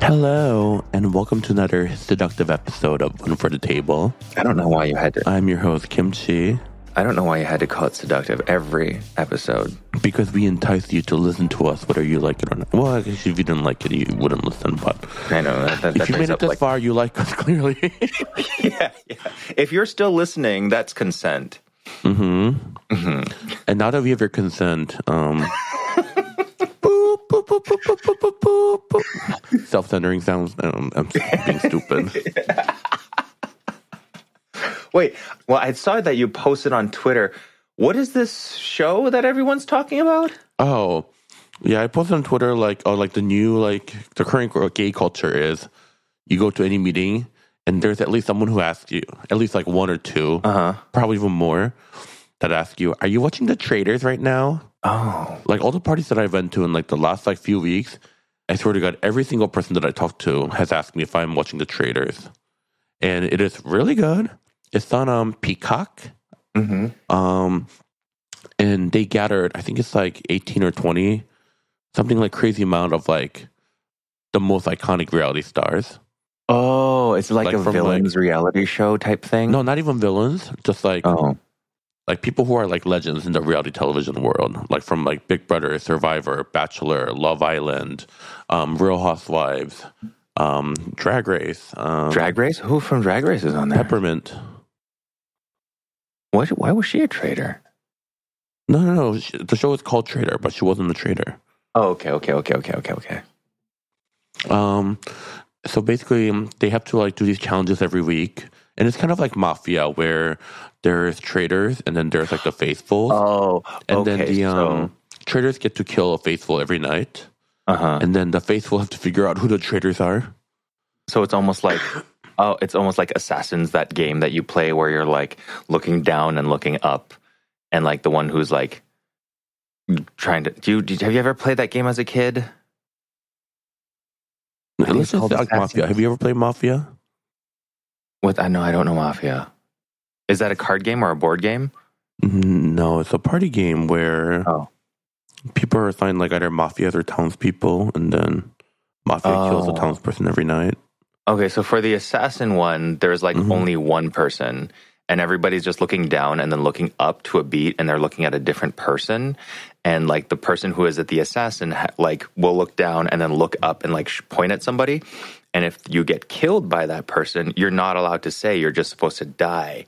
Hello, and welcome to another seductive episode of One for the Table. I don't know why you had to. I'm your host, Kim Chi, I don't know why you had to call it seductive every episode. because we entice you to listen to us whether you like it or not. Well, I guess if you didn't like it, you wouldn't listen, but I know that. that, that you made it this like, far, you like us clearly. yeah, yeah. If you're still listening, that's consent. Mhm. Mhm. And now that we have your consent, um, boop. self-centering sounds. Um, I'm being stupid. Wait, well, I saw that you posted on Twitter. What is this show that everyone's talking about? Oh, yeah. I posted on Twitter like, oh, like the new like the current gay culture is you go to any meeting and there's at least someone who asks you, at least like one or two, Uh huh. probably even more, that ask you, "Are you watching the Traitors right now?" Oh, Like all the parties that I've went to in like the last like few weeks, I swear to God, every single person that I talked to has asked me if I'm watching the Traitors, and it is really good. It's on um Peacock. hmm Um, and they gathered, I think it's like 18 or 20, something like crazy amount of like the most iconic reality stars. oh, it's like, Like a villains reality show type thing. No, not even villains, just like Oh, like people who are like legends in the reality television world, like from like Big Brother, Survivor, Bachelor, Love Island, um, Real Housewives, um, Drag Race, um, Drag Race. Who from Drag Race is on there? Peppermint. What? Why was she a traitor? No, no, no. she- The show is called Traitor, but she wasn't a traitor. Oh, okay, okay, okay, okay, okay, okay. Um, so basically, they have to like do these challenges every week, and it's kind of like mafia, where there's traitors and then there's like the faithful, Oh, and okay. then the so, um traitors get to kill a faithful every night, uh huh. and then the faithful have to figure out who the traitors are. So it's almost like oh, it's almost like Assassins, that game that you play where you're like looking down and looking up, and like the one who's like trying to. Do you, have you ever played that game as a kid? Let's just like Mafia. Have you ever played Mafia? With I know I don't know Mafia. Is that a card game or a board game? Mm, No, it's a party game where Oh. people are assigned like either mafias or townspeople, and then mafia kills a Oh. townsperson every night. Okay, so for the assassin one, there's like Mhm. only one person, and everybody's just looking down and then looking up to a beat, and they're looking at a different person. And like the person who is at the assassin, like will look down and then look up and like point at somebody. And if you get killed by that person, you're not allowed to say. You're just supposed to die,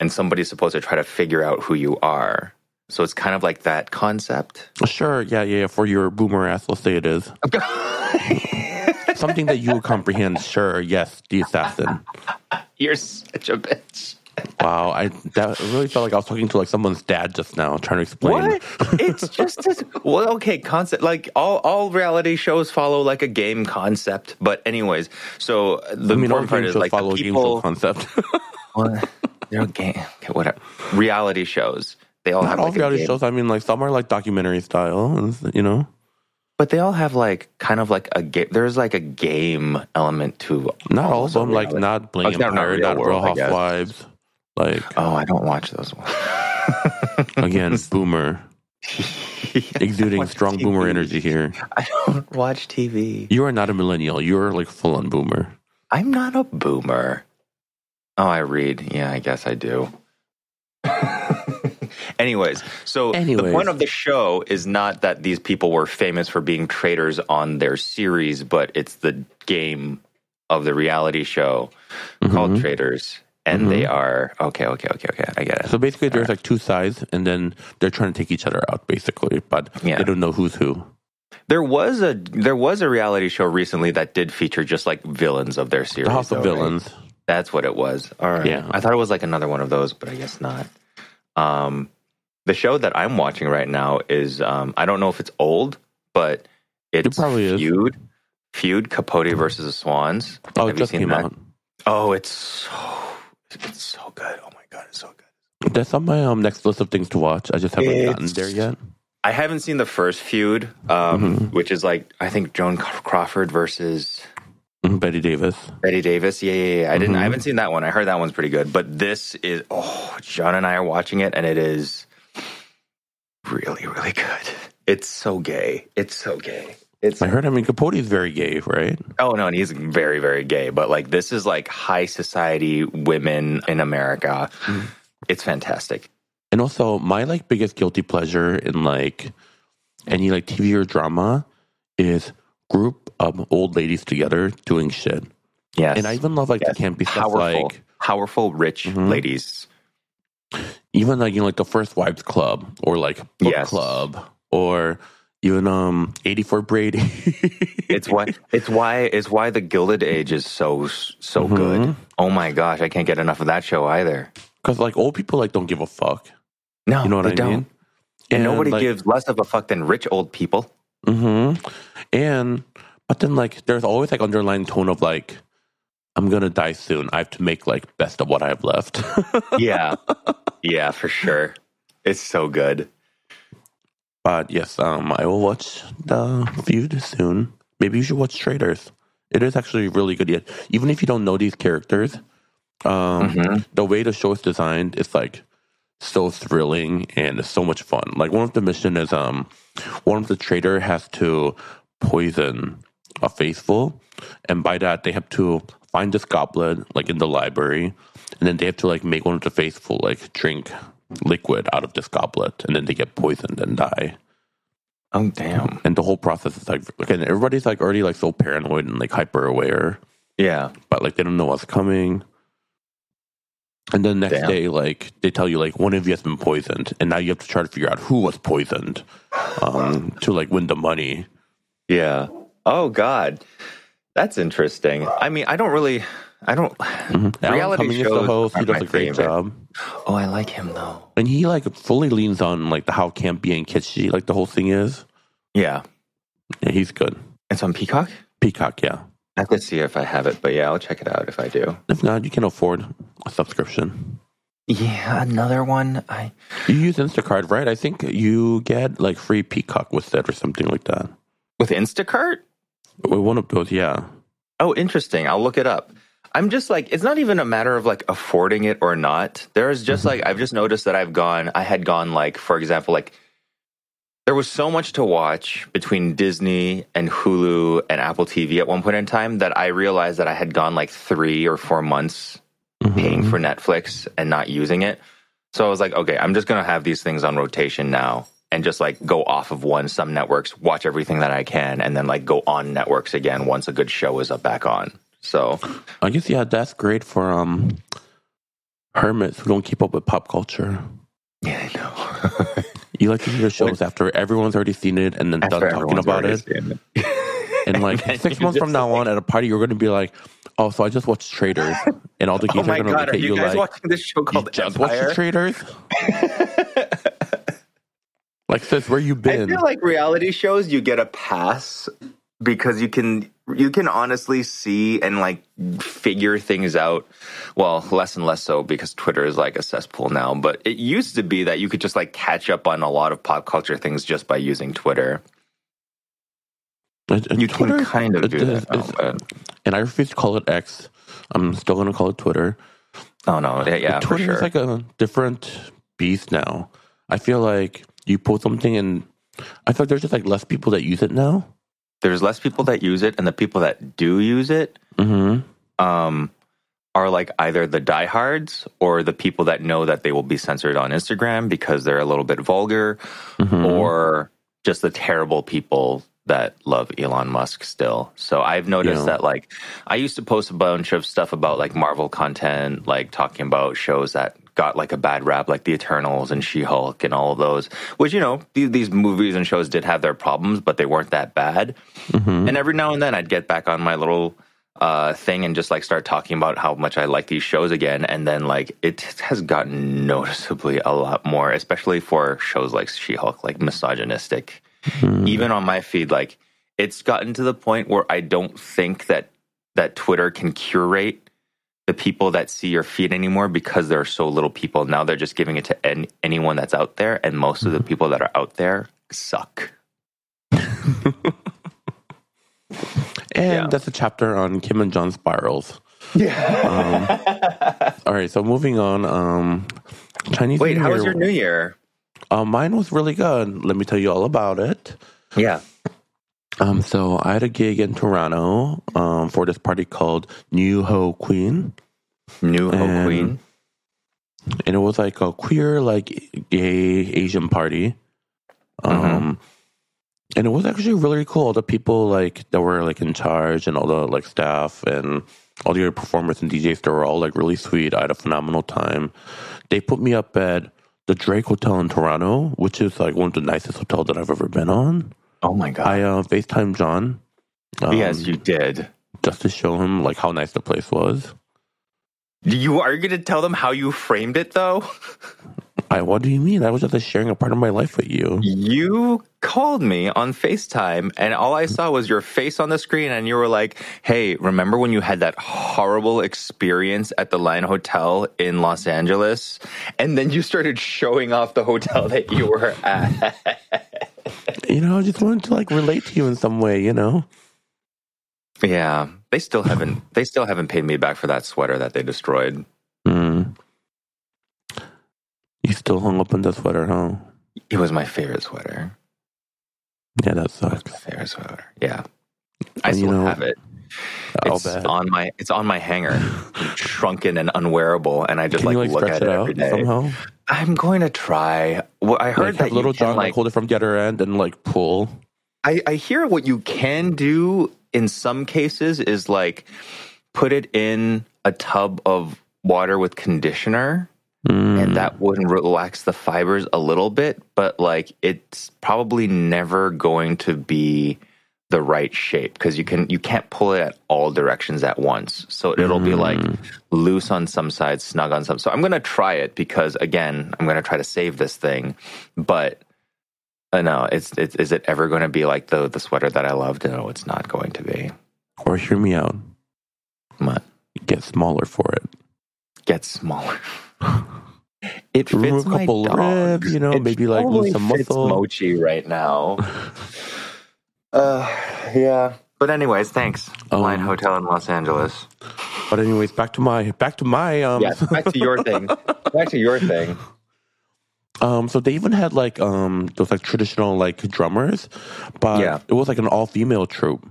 and somebody's supposed to try to figure out who you are. So it's kind of like that concept. Sure, yeah, yeah. For your boomer ass, let's say it is something that you comprehend. Sure, yes, the assassin. You're such a bitch. Wow, I that really felt like I was talking to like someone's dad just now, trying to explain. What? it's just as, well, okay. Concept like all all reality shows follow like a game concept. But anyways, so the I mean, important part is like follow the a game people. concept. Well, they're a game. Okay, whatever. Reality shows. They all Not have all like a reality game, shows. I mean, like some are like documentary style, you know. but they all have like kind of like a game. There's like a game element to. Not all of the them, like not Bling Oh, not Empire, Real not Real World, guess. Housewives. Like Oh, I don't watch those ones. again, boomer exuding watch strong boomer energy here. I don't watch TV. You are not a millennial. You are like full on boomer. I'm not a boomer. Oh, I read. Yeah, I guess I do. Anyways, so the point of the show is not that these people were famous for being traitors on their series, but it's the game of the reality show called Mhm. Traitors. And they are okay, okay, okay, okay. I get it. So basically, there's like two sides, and then they're trying to take each other out, basically. But Yeah. they don't know who's who. There was a there was a reality show recently that did feature just like villains of their series. The House of right? Villains. That's what it was. All right. Yeah. I thought it was like another one of those, but I guess not. Um, the show that I'm watching right now is um, I don't know if it's old, but it's probably is. Feud. Feud Capote versus the Swans. Oh, Have it you just seen came that? out. Oh, it's so it's so good. Oh my god, it's so good. That's on my um, next list of things to watch. I just haven't gotten there yet. I haven't seen the first feud, um, Mhm. which is like I think Joan Crawford versus Mhm, Bette Davis. Bette Davis. Yeah, yeah, yeah. I didn't. I haven't seen that one. I heard that one's pretty good. But this is. Oh, John and I are watching it, and it is really, really good. It's so gay. It's so gay. It's I heard. I mean, Capote is very gay, right? oh no, and he's very very gay. But like this is like high society women in America. It's fantastic. And also, my like biggest guilty pleasure in like any like TV or drama is group of old ladies together doing shit. Yes, And I even love like Yes. the campy stuff, powerful, like powerful, rich Mhm. ladies. even like you know like the First Wives Club or like Book Yes. Club or even um eighty for Brady. It's why it's why it's why the Gilded Age is so so Mhm. good. Oh my gosh, I can't get enough of that show either. because like old people like don't give a fuck. No, You know what I don't. mean? And, nobody like, gives less of a fuck than rich old people. hmm And but then like there's always like underlying tone of like I'm gonna die soon. I have to make like best of what I have left. Yeah, yeah, for sure. It's so good. But yes, um, I will watch the feud soon. Maybe you should watch Traitors. It is actually really good. Yet even if you don't know these characters, um, Mhm. the way the show is designed is like so thrilling and it's so much fun. Like one of the mission is um one of the trader has to poison a faithful and by that they have to find this goblet like in the library and then they have to like make one of the faithful like drink liquid out of this goblet and then they get poisoned and die. Oh damn. And the whole process is like again everybody's like already like so paranoid and like hyper aware Yeah. but like they don't know what's coming. And then next Damn. day, like they tell you, like one of you has been poisoned, and now you have to try to figure out who was poisoned um, to like win the money. Yeah. Oh God, that's interesting. I mean, I don't really, I don't. Mm-hmm. Alan Reality Cumming is the host; he does a great favorite. job, Oh, I like him though. and he like fully leans on like the how campy and kitschy like the whole thing is. Yeah, Yeah, he's good. it's on Peacock. Peacock, yeah. I have to see if I have it, but yeah, I'll check it out if I do. If not, you can afford a subscription. Yeah, another one. I You use Instacart, right? I think you get like free Peacock with it or something like that. with Instacart. One of those, yeah. Oh, interesting. I'll look it up. I'm just like, it's not even a matter of like affording it or not. There's just like, I've just noticed that I've gone, I had gone like, for example, like, there was so much to watch between Disney and Hulu and Apple TV at one point in time that I realized that I had gone like three or four months paying Mhm. for Netflix and not using it. So I was like, okay, I'm just going to have these things on rotation now and just like go off of one, some networks, watch everything that I can, and then like go on networks again once a good show is up back on. So I guess yeah, that's great for um hermits who don't keep up with pop culture. yeah, I know. You like to see the shows after everyone's already seen it and then done talking about it. it. And like then six months from now on at a party, you're going to be like, "Oh, so I just watched Traitors," and all the Oh geeks are going to look at you you guys like, watching this show "You called just watched Empire? Traitors." like, sis, where you been? I feel like reality shows you get a pass because you can you can honestly see and like figure things out. Well, less and less so because Twitter is like a cesspool now, but it used to be that you could just like catch up on a lot of pop culture things just by using Twitter. And- and You Twitter- can kind of do is- that now, and I refuse to call it X. I'm still going to call it Twitter. oh no, yeah, yeah But Twitter sure. is like a different beast now. I feel like you post something and I thought there's just like less people that use it now. There's less people that use it, and the people that do use it Mm-hmm. um, are like either the diehards or the people that know that they will be censored on Instagram because they're a little bit vulgar, Mhm. or just the terrible people that love Elon Musk still. So I've noticed Yeah. that like I used to post a bunch of stuff about like Marvel content, like talking about shows that got like a bad rap, like The Eternals and She Hulk and all of those. Which you know these, these movies and shows did have their problems, but they weren't that bad. Mhm. And every now and then I'd get back on my little uh, thing and just like start talking about how much I like these shows again. And then like it has gotten noticeably a lot more, especially for shows like She Hulk, like misogynistic. Mhm. Even on my feed, like it's gotten to the point where I don't think that that Twitter can curate the people that see your feed anymore because there are so little people. Now they're just giving it to an, anyone that's out there, and most of the people that are out there suck. And Yeah. that's a chapter on Kim and Jon spirals. Yeah. All right, so moving on. Um, Chinese. Wait, New how Year- was your New Year? Uh, mine was really good. Let me tell you all about it. Yeah. Um, so I had a gig in Toronto um, for this party called New Ho Queen, New Ho And- Queen. and it was like a queer, like gay Asian party. Um, and it was actually really cool. All the people like that were like in charge, and all the like staff, and all the other performers and DJs, they were all like really sweet. I had a phenomenal time. They put me up at the Drake Hotel in Toronto, which is like one of the nicest hotels that I've ever been on. Oh my god. I uh, FaceTime Jon. um, yes, you did. just to show him like how nice the place was. You are you going to tell them how you framed it though? I what do you mean? I was just sharing a part of my life with you. You called me on FaceTime and all I saw was your face on the screen and you were like, "Hey, remember when you had that horrible experience at the Line Hotel in Los Angeles?" And then you started showing off the hotel that you were at. You know, I just wanted to like relate to you in some way. You know, yeah, they still haven't they still haven't paid me back for that sweater that they destroyed. mm. you still hung up on the sweater, huh? It was my favorite sweater. Yeah, that sucks. my favorite sweater. Yeah. I And, you still know, have it. I'll It's bet. on my it's on my hanger, shrunken and unwearable, and I just Can like, you like look at it every day. somehow? I'm going to try. Well, I heard Like that little can, Jon like, like hold it from the other end and like pull. I, I hear what you can do in some cases is like put it in a tub of water with conditioner Mm. and that would relax the fibers a little bit, but like it's probably never going to be the right shape because you can you can't pull it at all directions at once. So it'll be like Mm. loose on some sides, snug on some. So I'm gonna try it because again, I'm gonna try to save this thing, but. Uh, no, it's, it's is it ever going to be like the the sweater that I loved? No, it's not going to be. Or hear me out. What? Get smaller for it. Get smaller. It Remove fits a my couple dog. ribs, you know, It maybe, like, lose totally some muscle. Mochi right now. uh, yeah. But anyways, thanks. Um, Line Hotel in Los Angeles. But anyways, back to my back to my um Yes, back to your thing. Back to your thing. um so they even had like um those like traditional like drummers, but Yeah. it was like an all female troupe.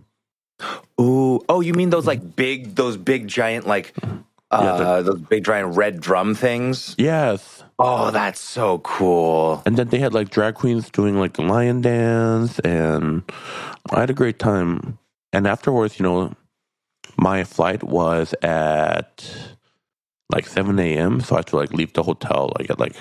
Ooh, oh, you mean those like big, those big giant like, uh, Yeah, those big giant red drum things? Yes. Oh, that's so cool. And then they had like drag queens doing like the lion dance and I had a great time. And afterwards, you know, my flight was at like seven AM. So I had to like leave the hotel like at like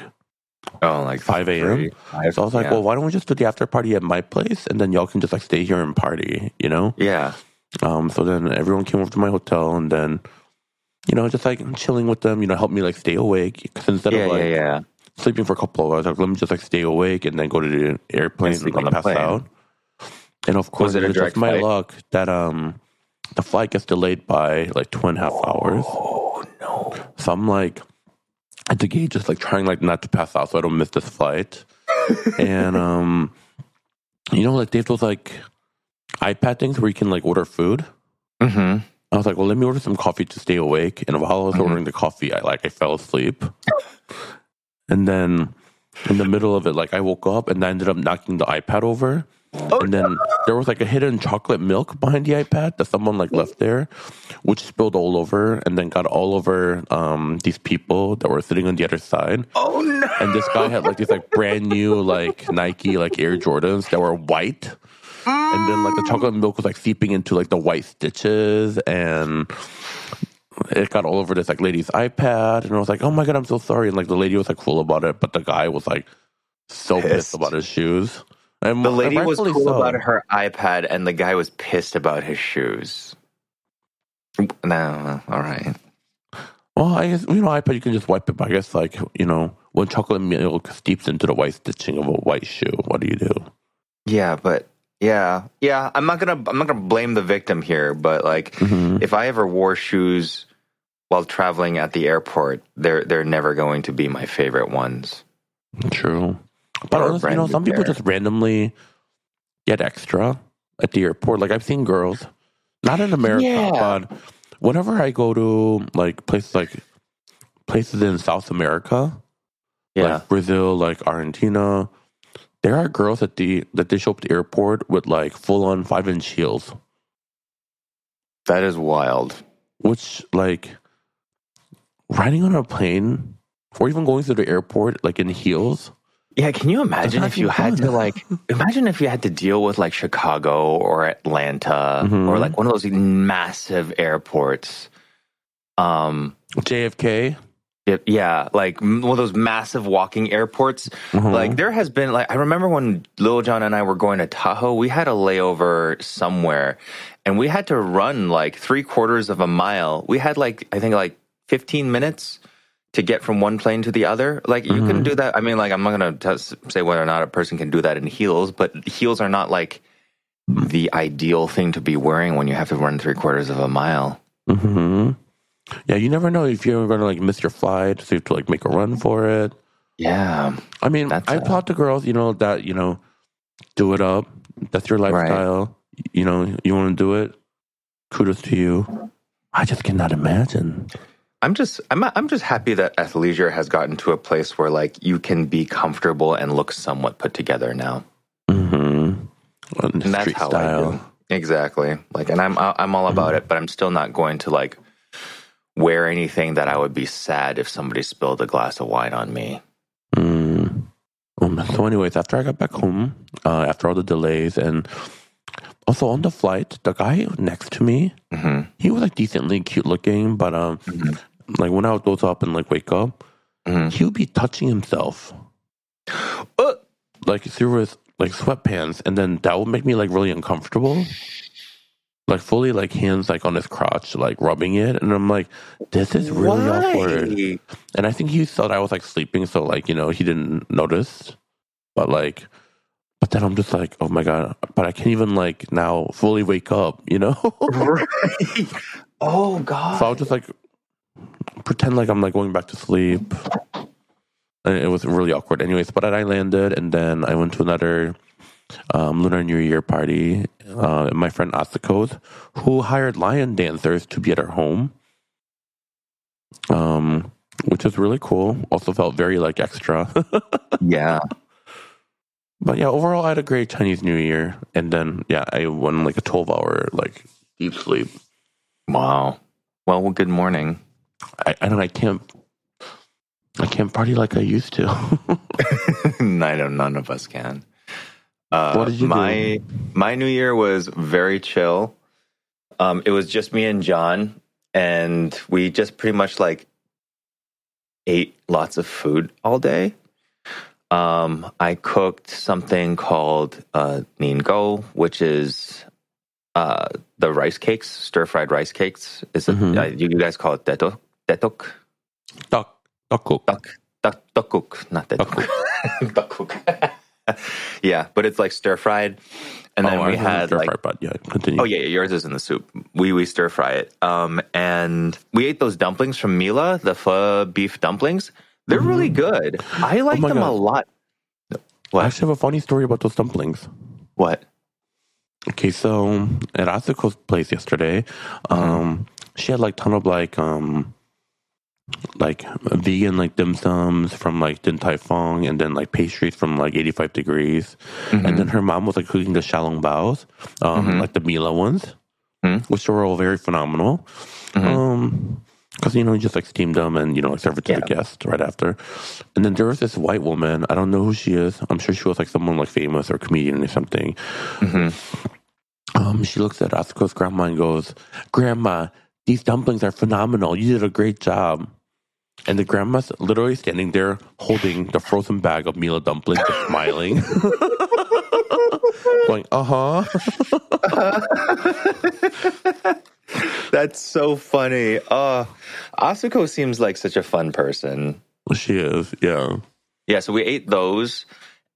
Oh, like 5 a.m.? so I was like, yeah. well, why don't we just do the after party at my place and then y'all can just like stay here and party, you know? yeah. Um, so then everyone came over to my hotel and then, you know, just like chilling with them, you know, help me like stay awake. Cause instead Yeah, of like yeah, yeah. sleeping for a couple of hours, like, let me just like stay awake and then go to the airplane And and, like pass plane. out. And of course, it it's just my flight? luck that um the flight gets delayed by like two and a half hours. Oh no. So I'm like at the gate, just like trying like not to pass out so I don't miss this flight. and um, you know, like they have those like iPad things where you can like order food. Mm-hmm. I was like, well, let me order some coffee to stay awake. And while I was Mhm. ordering the coffee, I like I fell asleep. and then in the middle of it, like I woke up and I ended up knocking the iPad over. Oh, and then there was like a hidden chocolate milk behind the iPad that someone like left there, which spilled all over and then got all over um, these people that were sitting on the other side. Oh no. And this guy had like these like brand new like Nike like Air Jordans that were white. And then like the mm. chocolate milk was like seeping into like the white stitches and it got all over this like lady's iPad and I was like, Oh my god, I'm so sorry. And like the lady was like cool about it, but the guy was like so pissed, Pissed. about his shoes. And The lady was cool so. about her iPad, and the guy was pissed about his shoes. No, all right. Well, I guess you know, iPad you can just wipe it, but I guess like, you know, when chocolate milk steeps into the white stitching of a white shoe, what do you do? Yeah, but yeah, yeah. I'm not gonna. I'm not gonna blame the victim here, but like, Mhm. if I ever wore shoes while traveling at the airport, they're they're never going to be my favorite ones. True. But honestly, you know, some people just randomly get extra at the airport. Like I've seen girls, not in America, Yeah. but whenever I go to like places like places in South America, Yeah, like Brazil, like Argentina, There are girls at the that they show up at the airport with like full on five inch heels, That is wild. which like riding on a plane or even going through the airport like in heels. Yeah, can you imagine if you not had to like imagine if you had to deal with like Chicago or Atlanta Mhm. or like one of those massive airports. Um JFK. Yeah, like one of those massive walking airports. Mhm. Like there has been like I remember when Lil John and I were going to Tahoe, we had a layover somewhere and we had to run like three quarters of a mile. We had like I think like 15 minutes to get from one plane to the other. Like you can do that. I mean, like I'm not gonna t- say whether or not a person can do that in heels, but heels are not like the ideal thing to be wearing when you have to run three quarters of a mile. hmm Yeah, you never know if you're going to like miss your flight, so you have to like make a run for it. Yeah, I mean, I a- applaud the girls, you know, that, you know, do it up. That's your lifestyle. You know, you want to do it. Kudos to you. I just cannot imagine. I'm just I'm I'm just happy that athleisure has gotten to a place where like you can be comfortable and look somewhat put together now. Mm-hmm. And that's how I style. do. Exactly. Like, and I'm I'm all about it, but I'm still not going to like wear anything that I would be sad if somebody spilled a glass of wine on me. Mm. Um, so, anyways, after I got back home, uh, after all the delays, and also on the flight, the guy next to me, hmm he was like decently cute looking, but um, like when I would go up and like wake up, Mhm. he would be touching himself Uh, like through his like sweatpants, and then that would make me like really uncomfortable. Like fully, like hands like on his crotch, like rubbing it, and I'm like, this is really why? awkward. And I think he thought I was like sleeping, so like you know he didn't notice. But like, but then I'm just like, oh my god! But I can't even like now fully wake up, you know. Right. Oh God. so I'll just like pretend like I'm like going back to sleep. And it was really awkward, anyways. But I landed, and then I went to another um, Lunar New Year party. Uh, my friend Asakos, who hired lion dancers to be at her home, um, which was really cool. Also felt very like extra. Yeah. But yeah, overall, I had a great Chinese New Year, and then yeah, I won like a twelve hour like deep sleep. Wow. Well, well, good morning. I, I don't, I can't, I can't party like I used to. I know none of us can. Uh, What did you do? my my New Year was very chill. Um, it was just me and John, and we just pretty much like ate lots of food all day. Um, I cooked something called uh, Go, which is uh, the rice cakes, stir fried rice cakes. Is it? Mhm. Uh, you guys call it detok? Detok? Duck, duck cook. Duck, duck, duck cook, not Duck cook. yeah, but it's like stir fried, and then Oh, we I had like. fry, but yeah, continue. Oh yeah, yeah, yours is in the soup. We we stir fry it. Um, and we ate those dumplings from Mila, the pho beef dumplings. They're really good. I like Mm-hmm. Oh them a God. lot. I What? actually have a funny story about those dumplings. What? Okay, so at Asuko's place yesterday, um, she had like ton of like um like vegan like dim sums from like Din Tai Fung and then like pastries from like 85 degrees. And then her mom was like cooking the xiao long baos, um, Mhm. like the Mila ones, Mhm. which were all very phenomenal. Mhm. Um, because you know you just like steam them and you know like serve it to the Yeah. guest right after. And then there was this white woman. I don't know who she is. I'm sure she was like someone like famous or comedian or something. Mhm. Um, she looks at Asuko's grandma and goes, "Grandma, these dumplings are phenomenal. You did a great job." And the grandma's literally standing there holding the frozen bag of Mila dumplings, smiling, going, "Uh huh." That's so funny. Uh, Asuko seems like such a fun person. She is, yeah. Yeah, so we ate those.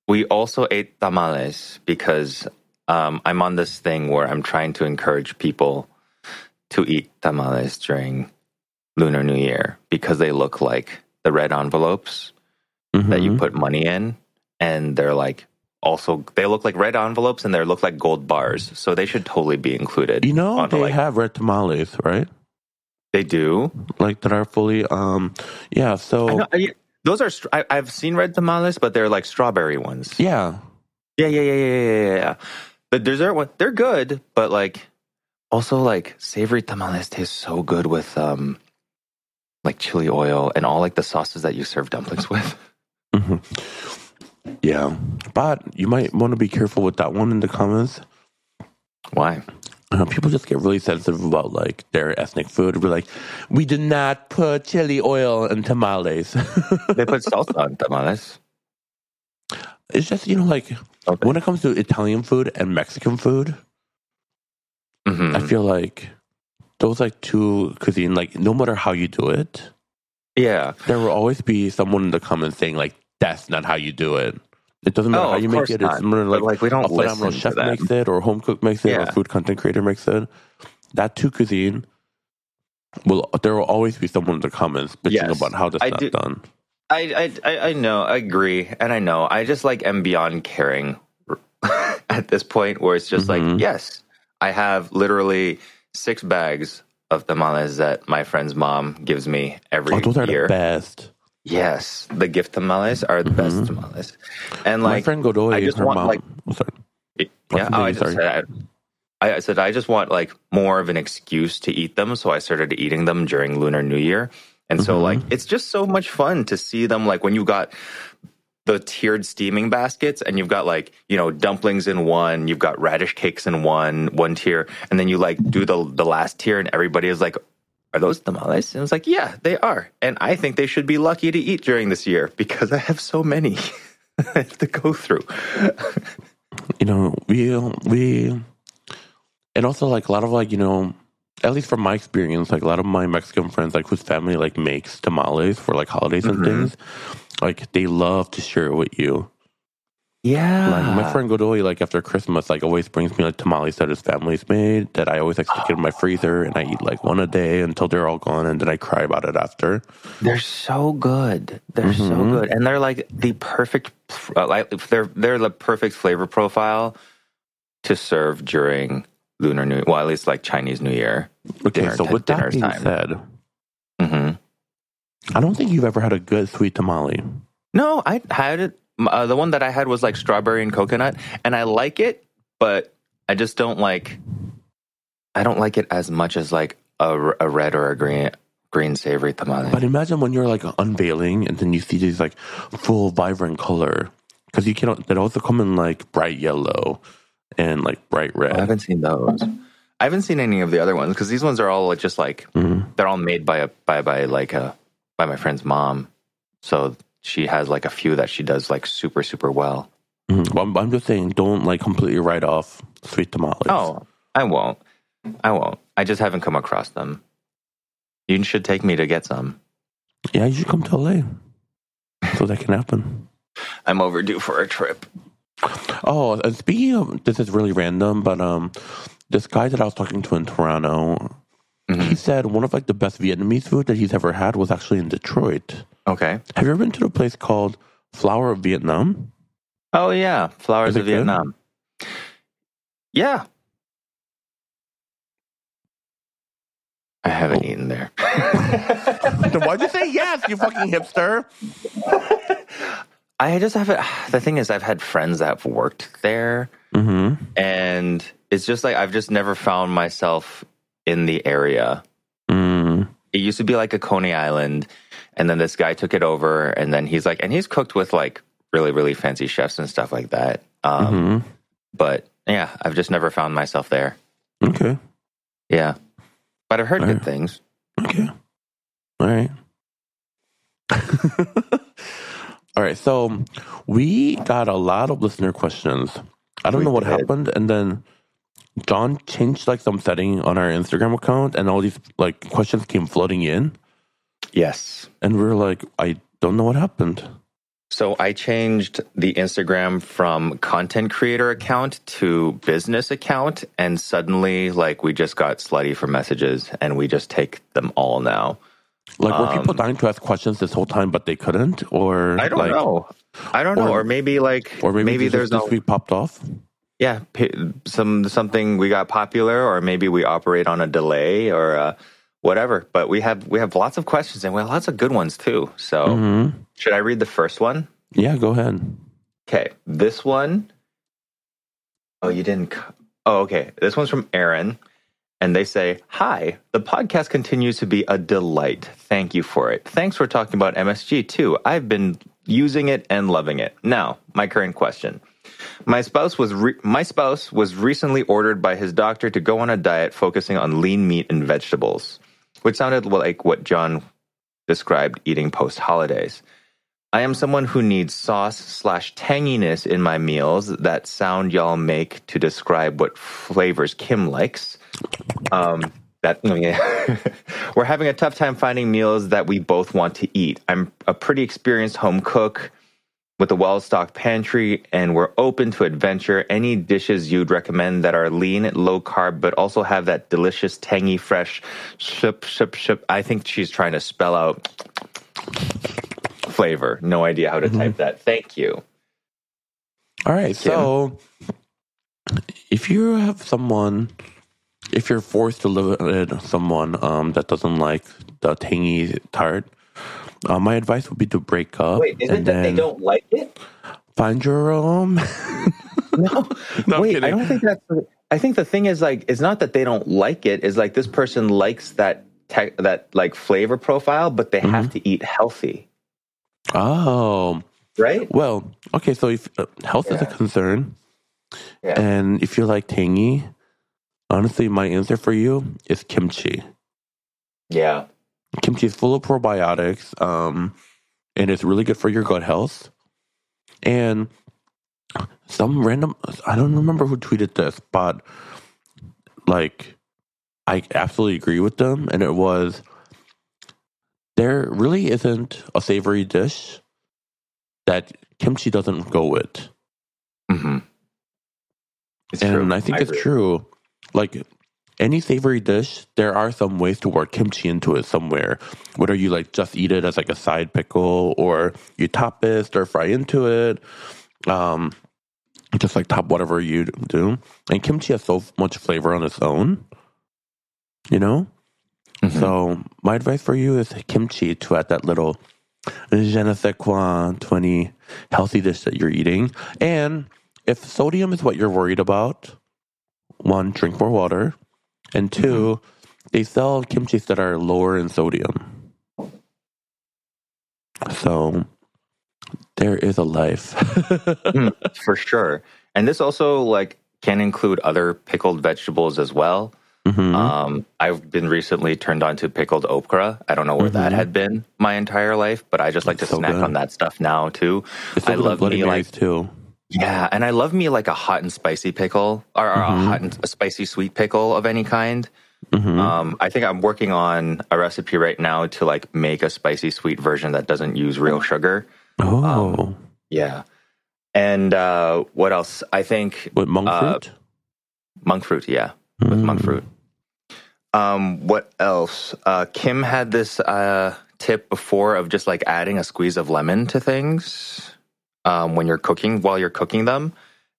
We also ate tamales because um, I'm on this thing where I'm trying to encourage people to eat tamales during Lunar New Year because they look like the red envelopes that you Mhm. put money in, and they're like also they look like red envelopes and they look like gold bars, so they should totally be included. You know they like- have red tamales, right? they do. Like that are fully, um, yeah. So know, I- those are I, I've seen red tamales, but they're like strawberry ones. yeah, Yeah, yeah, yeah, yeah, yeah, yeah, yeah. The dessert one, they're good, but like also like savory tamales taste so good with um like chili oil and all like the sauces that you serve dumplings with. hmm Yeah, but you might want to be careful with that one in the comments. Why? Uh, people just get really sensitive about like their ethnic food. We're like, we did not put chili oil in tamales. They put salsa on tamales. it's just you know like Okay. when it comes to Italian food and Mexican food, Mhm. I feel like those like two cuisine. Like no matter how you do it, Yeah. there will always be someone in the comments saying like that's not how you do it. It doesn't matter Oh, how you make it. not. It's more like, like, we don't a phenomenal chef makes it, or home cook makes it, or food content creator makes it. That two cuisine will there will always be someone in the comments bitching Yes. about how that's I not do- done. I, I I know, I agree, and I know. I just like am beyond caring at this point, where it's just Mhm. like, yes, I have literally six bags of tamales that my friend's mom gives me every Oh, those are the best. Yes, the gift tamales are the best Mhm. tamales, and My friend Godoy, I just her want, mom. like- oh, sorry. yeah, oh, I just said. I, I said I just want like more of an excuse to eat them, so I started eating them during Lunar New Year, and so Mhm. like it's just so much fun to see them like when you got the tiered steaming baskets and you've got like you know dumplings in one, you've got radish cakes in one one tier, and then you like do the the last tier, and everybody is like. Are those tamales? And it's like, yeah, they are. And I think they should be lucky to eat during this year because I have so many to go through. you know, we we, and also like a lot of like you know, at least from my experience, like a lot of my Mexican friends, like whose family like makes tamales for like holidays and Mhm. things, like they love to share it with you. Yeah. Like my friend Godoy, like after Christmas, like always brings me like tamales that his family's made that I always like stick in my freezer and I eat like one a day until they're all gone and then I cry about it after. They're so good. They're so Mhm. good, and they're like the perfect. Uh, like they're they're the perfect flavor profile to serve during Lunar New. Year well, at least like Chinese New Year. Okay, Dinner so with that dinner's being time. said, hmm I don't think you've ever had a good sweet tamale. No, I had it. Uh, the one that I had was like strawberry and coconut, and I like it, but I just don't like. I don't like it as much as like a red or a green green savory tamale. But imagine when you're like unveiling and then you see these like full vibrant color because you cannot. They also come in like bright yellow and like bright red. I haven't seen those. I haven't seen any of the other ones because these ones are all like just like Mhm. they're all made by a by by like a by my friend's mom. So she has like a few that she does like super super well. Mhm. Well, I'm, I'm just saying, don't like completely write off sweet tamales. Oh, I won't. I won't. I just haven't come across them. You should take me to get some. yeah, you should come to LA so that can happen. I'm overdue for a trip. Oh, and speaking of this is really random, but um, this guy that I was talking to in Toronto, Mhm. he said one of like the best Vietnamese food that he's ever had was actually in Detroit. Okay. Have you ever been to a place called Flower of Vietnam? Oh yeah, flowers of good? Vietnam. Yeah. I haven't eaten there. Why'd you say yes, you fucking hipster? I just haven't. The thing is, I've had friends that have worked there, Mm-hmm. and it's just like I've just never found myself in the area. Mm. It used to be like a Coney Island, and then this guy took it over, and then he's like, and he's cooked with like really, really fancy chefs and stuff like that. Um, hmm But yeah, I've just never found myself there. Okay. Yeah, but I've heard Fair. good things. Okay. All right. All right. So we got a lot of listener questions. I don't We know what did. happened, and then Jon changed like some setting on our Instagram account, and all these like questions came flooding in, Yes. and we are like, I don't know what happened. So I changed the Instagram from content creator account to business account, and suddenly, like, we just got slutty for messages, and we just take them all now. Like, were people Um, dying to ask questions this whole time, but they couldn't, or I don't like, know. I don't know, or- or, maybe like, or maybe, maybe there's no, week popped off. yeah, p- some something we got popular, or maybe we operate on a delay, or uh, whatever. But we have we have lots of questions, and we have lots of good ones too. So, hmm should I read the first one? Yeah, go ahead. Okay, this one Oh, you didn't. Oh, okay. This one's from Aaron. And they say, Hi, the podcast continues to be a delight. Thank you for it. Thanks for talking about MSG too. I've been using it and loving it. Now, my current question. My spouse was re- my spouse was recently ordered by his doctor to go on a diet focusing on lean meat and vegetables, which sounded like what Jon described eating post holidays. I am someone who needs sauce slash tanginess in my meals. That sound y'all make to describe what flavors Kim likes. Um, that yeah. we're having a tough time finding meals that we both want to eat. I'm a pretty experienced home cook with a well-stocked pantry, and we're open to adventure. Any dishes you'd recommend that are lean, low carb, but also have that delicious, tangy, fresh ship, ship, ship. I think she's trying to spell out flavor. No idea how to type that. Thank you. All right. So if you have someone, if you're forced to live with someone um, that doesn't like the tangy tart, uh, my advice would be to break up Wait, is it that they don't like it? find your um. No, No, wait. I don't think that's. I think the thing is like, it's not that they don't like it. Is like this person likes that te- that like flavor profile, but they have to eat healthy, Oh, right? well, okay. So if uh, health is a concern, Yeah. and if you like tangy, honestly, my answer for you is kimchi. Yeah. kimchi is full of probiotics um and it's really good for your gut health and some random i don't remember who tweeted this but like i absolutely agree with them and it was there really isn't a savory dish that kimchi doesn't go with hmm It's and true. I think it's agree. true. Like any savory dish, there are some ways to work kimchi into it somewhere. Whether you like just eat it as like a side pickle, or you top it, stir fry into it, um, just like top whatever you do. And kimchi has so much flavor on its own, you know. Mhm. So my advice for you is kimchi to add that little je ne sais quoi to any healthy dish that you're eating. And if sodium is what you're worried about, one, drink more water. And 2 they sell kimchis that are lower in sodium. So there is a life. Mm, for sure. And this also like can include other pickled vegetables as well. Mhm. Um, I've been recently turned on to pickled okra. I don't know where that Mhm. had been my entire life, but I just like to so snack good. on that stuff now too. It's I so good with love Bloody me like too. yeah, and I love me like a hot and spicy pickle or, or Mhm. a hot and a spicy sweet pickle of any kind. Mhm. Um, I think I'm working on a recipe right now to like make a spicy sweet version that doesn't use real sugar. oh, Yeah. And uh, what else? I think with monk uh, fruit? monk fruit. Yeah, with monk Mm. fruit. Um, what else? Uh, Kim had this uh, tip before of just like adding a squeeze of lemon to things um, when you're cooking while you're cooking them.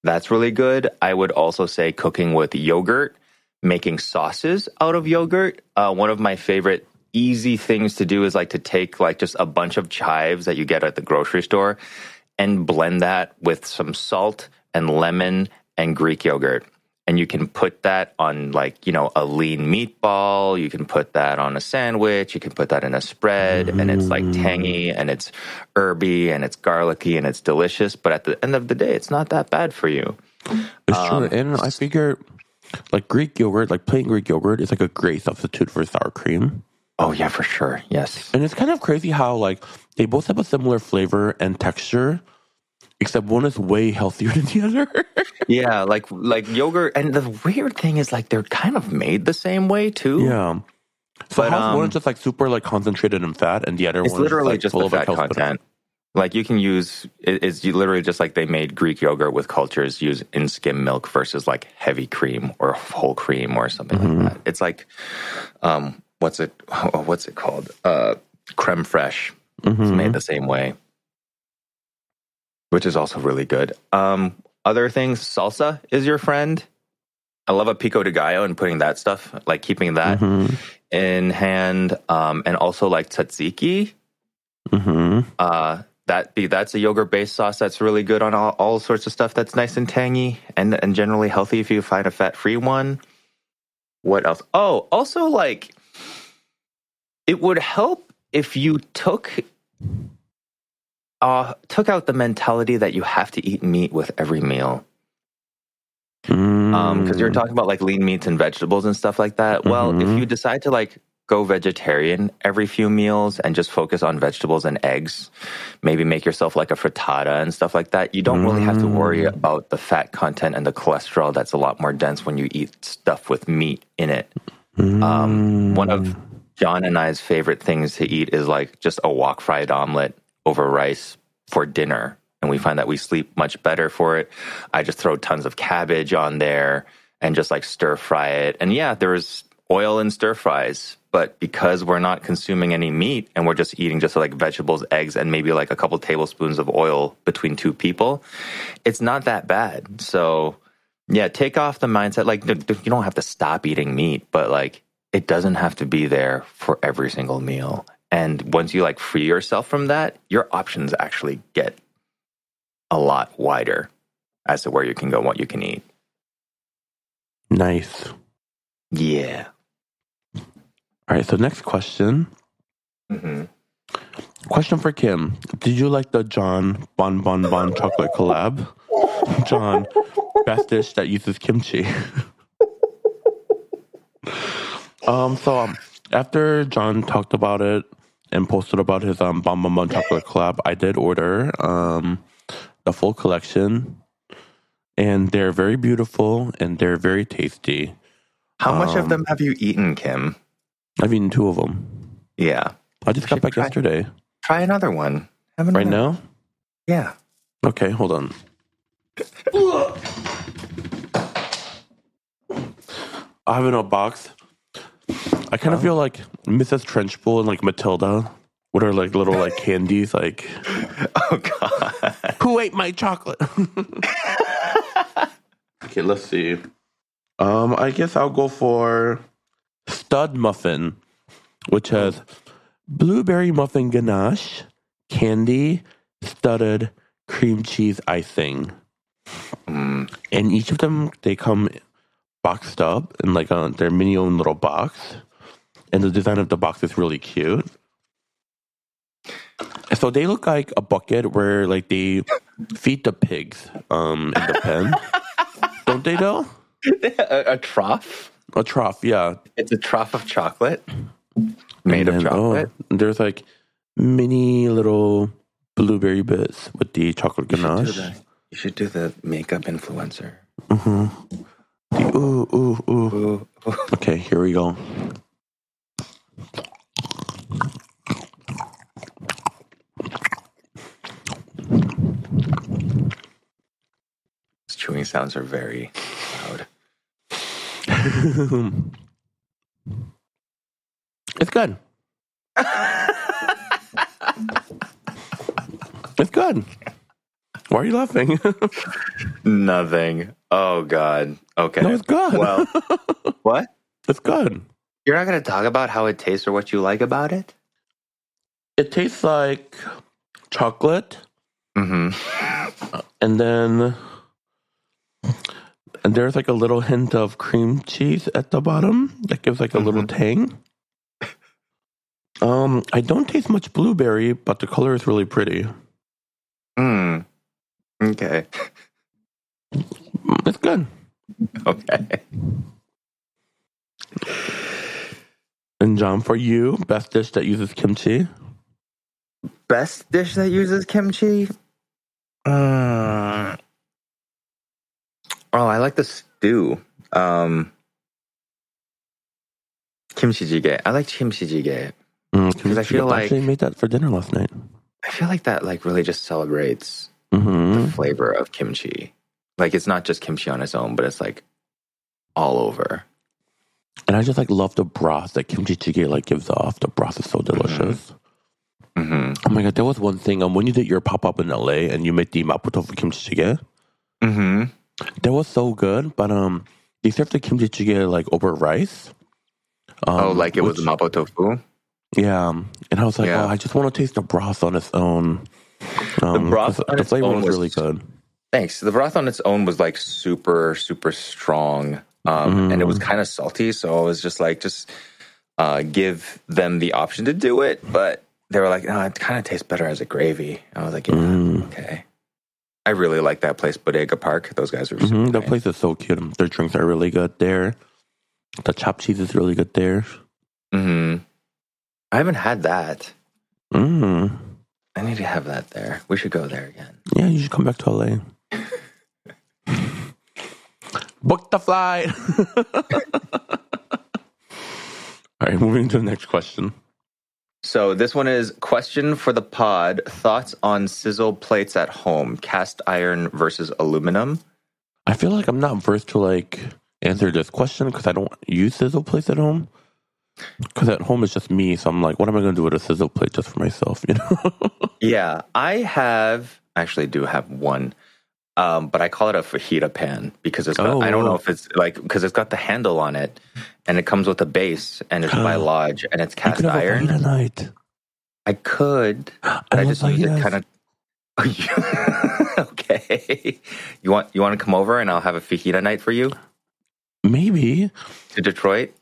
That's really good. I would also say cooking with yogurt, making sauces out of yogurt. Uh, one of my favorite easy things to do is like to take like just a bunch of chives that you get at the grocery store and blend that with some salt and lemon and Greek yogurt. And you can put that on like, you know, a lean meatball. You can put that on a sandwich. You can put that in a spread and it's like tangy and it's herby and it's garlicky and it's delicious. But at the end of the day, it's not that bad for you. It's Um, true. And I figure like Greek yogurt, like plain Greek yogurt is like a great substitute for sour cream. Oh, yeah, for sure. Yes. And it's kind of crazy how like they both have a similar flavor and texture, except one is way healthier than the other. Yeah, like like yogurt. And the weird thing is like they're kind of made the same way too. yeah. So But, how's one um, just like super like concentrated in fat, and the other It's one is literally like, just full the of fat content. Like you can use it- it's literally just like they made Greek yogurt with cultures use in skim milk versus like heavy cream or whole cream or something Mm-hmm. like that. It's like um what's it oh, what's it called? Uh creme fraiche. It's Mhm. made the same way. Which is also really good. Um other things, salsa is your friend. I love a pico de gallo and putting that stuff, like keeping that Mhm. in hand, um, and also like tzatziki Mhm. uh, that be that's a yogurt based sauce that's really good on all, all sorts of stuff that's nice and tangy and and generally healthy if you find a fat free one. What else? Oh, also like it would help if you took uh took out the mentality that you have to eat meat with every meal. Um, because you're Mm. talking about like lean meats and vegetables and stuff like that. Well, if Mhm. you decide to like go vegetarian every few meals and just focus on vegetables and eggs, maybe make yourself like a frittata and stuff like that, you don't really have to worry Mm. about the fat content and the cholesterol that's a lot more dense when you eat stuff with meat in it. Um, one of Jon and I's favorite things to eat is like just a wok fried omelet over rice for dinner. And we find that we sleep much better for it. I just throw tons of cabbage on there and just like stir fry it. And yeah, there's oil in stir fries, but because we're not consuming any meat and we're just eating just like vegetables, eggs, and maybe like a couple tablespoons of oil between two people, it's not that bad. So yeah, take off the mindset. Like, you don't have to stop eating meat, but like, it doesn't have to be there for every single meal. And once you like free yourself from that, your options actually get a lot wider as to where you can go, and what you can eat. Nice. Yeah. All right. So next question. hmm Question for Kim. Did you like the Jon Bon Bon Bon chocolate collab? Jon, best dish that uses kimchi. um. So um, after Jon talked about it and posted about his um Bon Bon Bon chocolate collab, I did order um the full collection, and they're very beautiful and they're very tasty. How much of Um, them have you eaten, Kim? I've eaten two of them. Yeah. I just got back try- yesterday. Try another one. Have another Right now? Yeah. Okay, hold on. I have it in a box. I kind of feel like Mrs. Trunchbull and like Matilda What are like little like candies. Like, Oh God. who ate my chocolate? okay, let's see. Um, I guess I'll go for stud muffin, which has blueberry muffin ganache, candy, studded cream cheese icing. Mm. and each of them they come boxed up in like a, their mini own little box and the design of the box is really cute. So they look like a bucket where like they feed the pigs um in the pen. Don't they though? A, a trough. a trough yeah. It's a trough of chocolate. Made And of then, oh, chocolate. there's like mini little blueberry bits with the chocolate ganache. you should do the makeup influencer. hmm the, ooh ooh ooh. Ooh, ooh. okay here we go These chewing sounds are very loud. it's good. it's good. Why are you laughing? Nothing. Oh God. Okay. no, it's good. Well, what? it's good. You're not going to talk about how it tastes or what you like about it? It tastes like chocolate, Mm-hmm. and then and there's like a little hint of cream cheese at the bottom that gives like a little tang. Um, I don't taste much blueberry, but the color is really pretty. Mm. Okay. It's good. Okay. And Jon, for you, best dish that uses kimchi. Best dish that uses kimchi? Uh, oh, I like the stew. Um, kimchi jjigae. I like kimchi jjigae. Mm, I feel I actually made that for dinner last night. I feel like that like really just celebrates hmm the flavor of kimchi. Like it's not just kimchi on its own, but it's like all over. And I just like love the broth that kimchi jjigae like gives off. The broth is so delicious. hmm Oh my god, there was one thing. Um, when you did your pop up in LA and you made the mapo tofu kimchi jjigae, hmm that was so good. But um, they served the kimchi jjigae like over rice. Um, oh, like it was which- mapo tofu. Yeah, um, and I was like, Yeah. oh, I just want to taste the broth on its own. Um, broth 'cause on the its flavor own was was- really good. Thanks. The broth on its own was like super, super strong. Um, and it was kind of salty. So I was just like, just uh, give them the option to do it. But they were like, no, it kind of tastes better as a gravy. I was like, yeah, Mm. okay. I really like that place, Bodega Park. Those guys are super hmm The nice. place is so cute. Their drinks are really good there. The chopped cheese is really good there. hmm I haven't had that. Mm. I need to have that there. We should go there again. Yeah, you should come back to LA. Book the flight. All right, moving to the next question. So this one is question for the pod: Thoughts on sizzle plates at home, cast iron versus aluminum? I feel like I'm not versed to like answer this question because I don't use sizzle plates at home. Because at home it's just me, so I'm like, what am I going to do with a sizzle plate just for myself? You know? Yeah, I have actually do have one, um, but I call it a fajita pan because it's got, Oh, I don't know if it's like because it's got the handle on it, and it comes with a base, and it's by Lodge, and it's cast iron. night. I could, I, but I, just use it kind of. okay, you want you want to come over and I'll have a fajita night for you Maybe, to Detroit.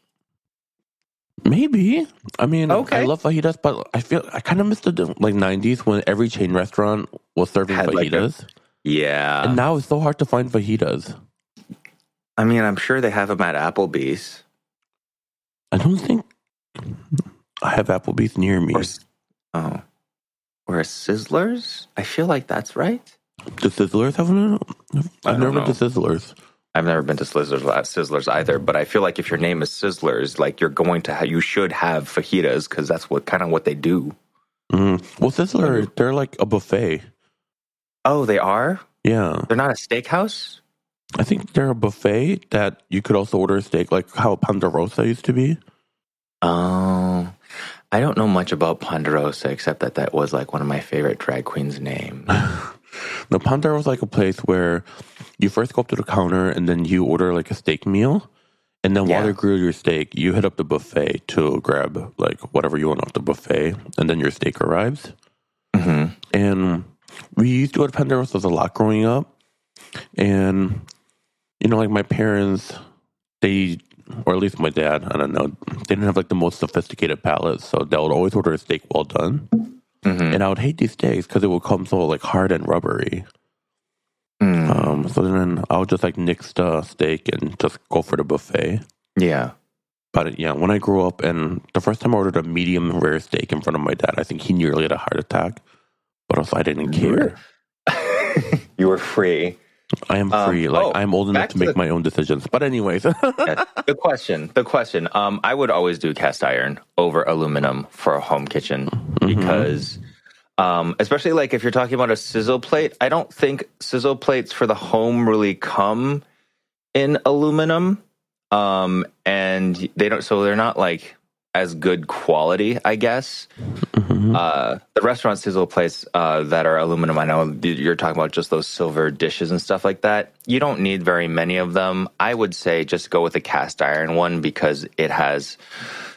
maybe. I mean, Okay. I love fajitas, but I feel I kind of missed the like '90s when every chain restaurant was serving Had, like, fajitas, Yeah, and now it's so hard to find fajitas. I mean I'm sure they have them at Applebee's. I don't think I have Applebee's near me. Or, oh, or a Sizzlers? I feel like that's right. Do Sizzlers have one? I've never been to Sizzlers. I've never been to Sizzlers, uh, Sizzlers either, but I feel like if your name is Sizzlers, like you're going to, ha- you should have fajitas because that's what kind of what they do. Mm. Well, Sizzler, they're like a buffet. Oh, they are. Yeah, They're not a steakhouse. I think they're a buffet that you could also order a steak, like how Ponderosa used to be. Oh, I don't know much about Ponderosa except that that was like one of my favorite drag queens' names. The Ponderosa is like a place where you first go up to the counter and then you order like a steak meal. And then while they grill your steak, you hit up the buffet to grab like whatever you want off the buffet. And then your steak arrives. hmm And we used to go to Ponderosa's a lot growing up. And, you know, like my parents, they, or at least my dad, I don't know, they didn't have like the most sophisticated palate. So they would always order a steak well done. hmm And I would hate these steaks because it would come so like hard and rubbery. Mm. Um, so then I would just like nix the steak and just go for the buffet. yeah. But yeah, when I grew up and the first time I ordered a medium rare steak in front of my dad, I think he nearly had a heart attack. But also I didn't care. you were free. I am Um, free. like oh, I'm old enough to make the- my own decisions. But anyways, the question, the question. Um, I would always do cast iron over aluminum for a home kitchen because, um, especially like if you're talking about a sizzle plate, I don't think sizzle plates for the home really come in aluminum, um, and they don't. So they're not like as good quality, I guess. Mhm. Uh, the restaurant sizzle plates uh, that are aluminum, I know you're talking about just those silver dishes and stuff like that. You don't need very many of them. I would say just go with a cast iron one because it has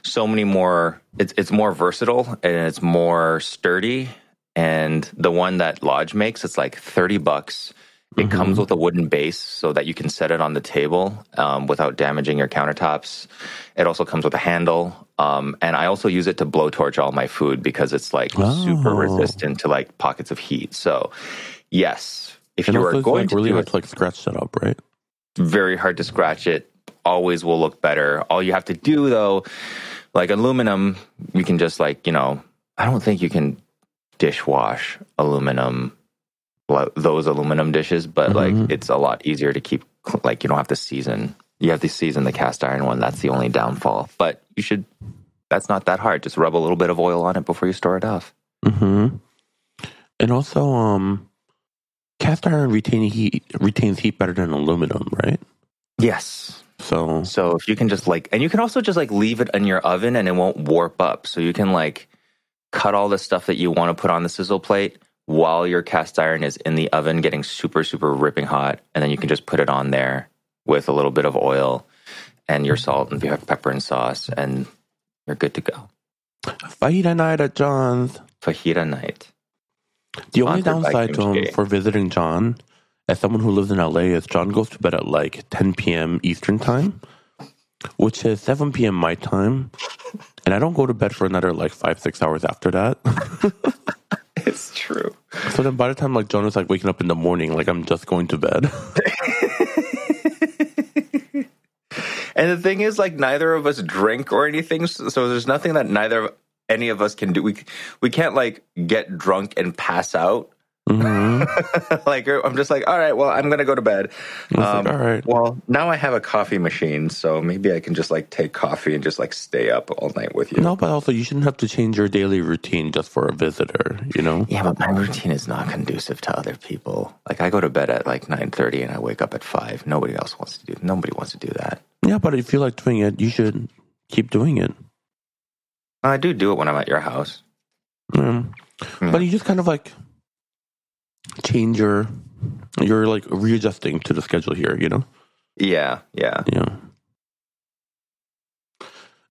so many more. It's it's more versatile and it's more sturdy. And the one that Lodge makes, it's like thirty bucks. It comes with a wooden base so that you can set it on the table um, without damaging your countertops. It also comes with a handle, um, and I also use it to blowtorch all my food because it's like super Oh. resistant to like pockets of heat. So, yes, if and you are going like to really do hard to like scratch that up, right? very hard to scratch it. Always will look better. All you have to do though, like aluminum, you can just like you know, I don't think you can dishwash aluminum those aluminum dishes, but Mhm. like it's a lot easier to keep. Like you don't have to season. You have to season the cast iron one. That's the only downfall. But you should. That's not that hard. Just rub a little bit of oil on it before you store it off. hmm And also, um, cast iron retain heat retains heat better than aluminum, right? Yes. So So if you can just like, and you can also just like leave it in your oven and it won't warp up. So you can like cut all the stuff that you want to put on the sizzle plate while your cast iron is in the oven getting super, super ripping hot. And then you can just put it on there with a little bit of oil and your salt and pe- pepper and sauce, and you're good to go. fajita night at Jon's. Fajita night. The only downside to Kimchi. for visiting Jon, as someone who lives in LA, is Jon goes to bed at like 10 p.m. Eastern time, which is 7 p.m. my time, and I don't go to bed for another like five six hours after that. It's true. so then by the time like Jonah's like waking up in the morning, like I'm just going to bed. And the thing is, like, neither of us drink or anything, so there's nothing that neither of any of us can do. We we can't like get drunk and pass out. Hmm like I'm just like, all right, well, I'm gonna go to bed. Um, all right. Well, now I have a coffee machine, so maybe I can just like take coffee and just like stay up all night with you. No, but also you shouldn't have to change your daily routine just for a visitor. You know. Yeah, but my routine is not conducive to other people. Like I go to bed at like nine thirty and I wake up at five. Nobody else wants to do. Nobody wants to do that. Yeah, but if you like doing it, you should keep doing it. I do do it when I'm at your house. Mm. But you just kind of like change your, you're like readjusting to the schedule here, you know? Yeah, yeah. Yeah.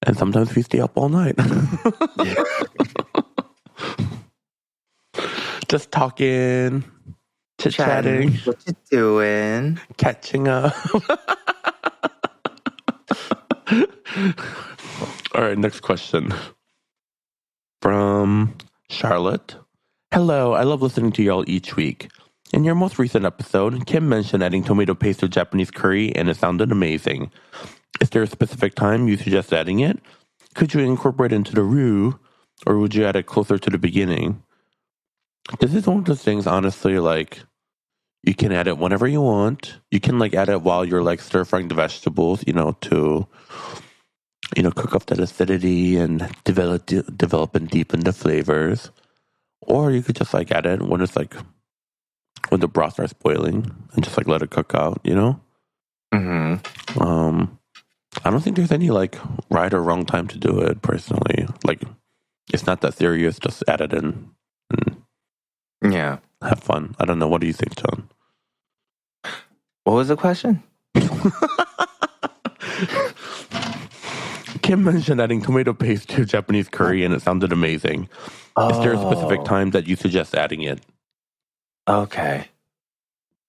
And sometimes we stay up all night. just talking, chit chatting, What you doing? catching up. all right, next question. From Charlotte. Hello, I love listening to y'all each week. In your most recent episode, Kim mentioned adding tomato paste to Japanese curry, and it sounded amazing. Is there a specific time you suggest adding it? Could you incorporate into the roux, or would you add it closer to the beginning? This is one of those things, honestly, like you can add it whenever you want. You can like add it while you're like stir frying the vegetables, you know, to you know cook up that acidity and develop develop and deepen the flavors. Or you could just like add it when it's like when the broth starts boiling and just like let it cook out, you know? Mm-hmm. Um I don't think there's any like right or wrong time to do it personally. Like it's not that serious, just add it in and Yeah. have fun. I don't know. What do you think, Jon? What was the question? Kim mentioned adding tomato paste to Japanese curry and it sounded amazing. Is there a specific Oh, time that you suggest adding it? Okay.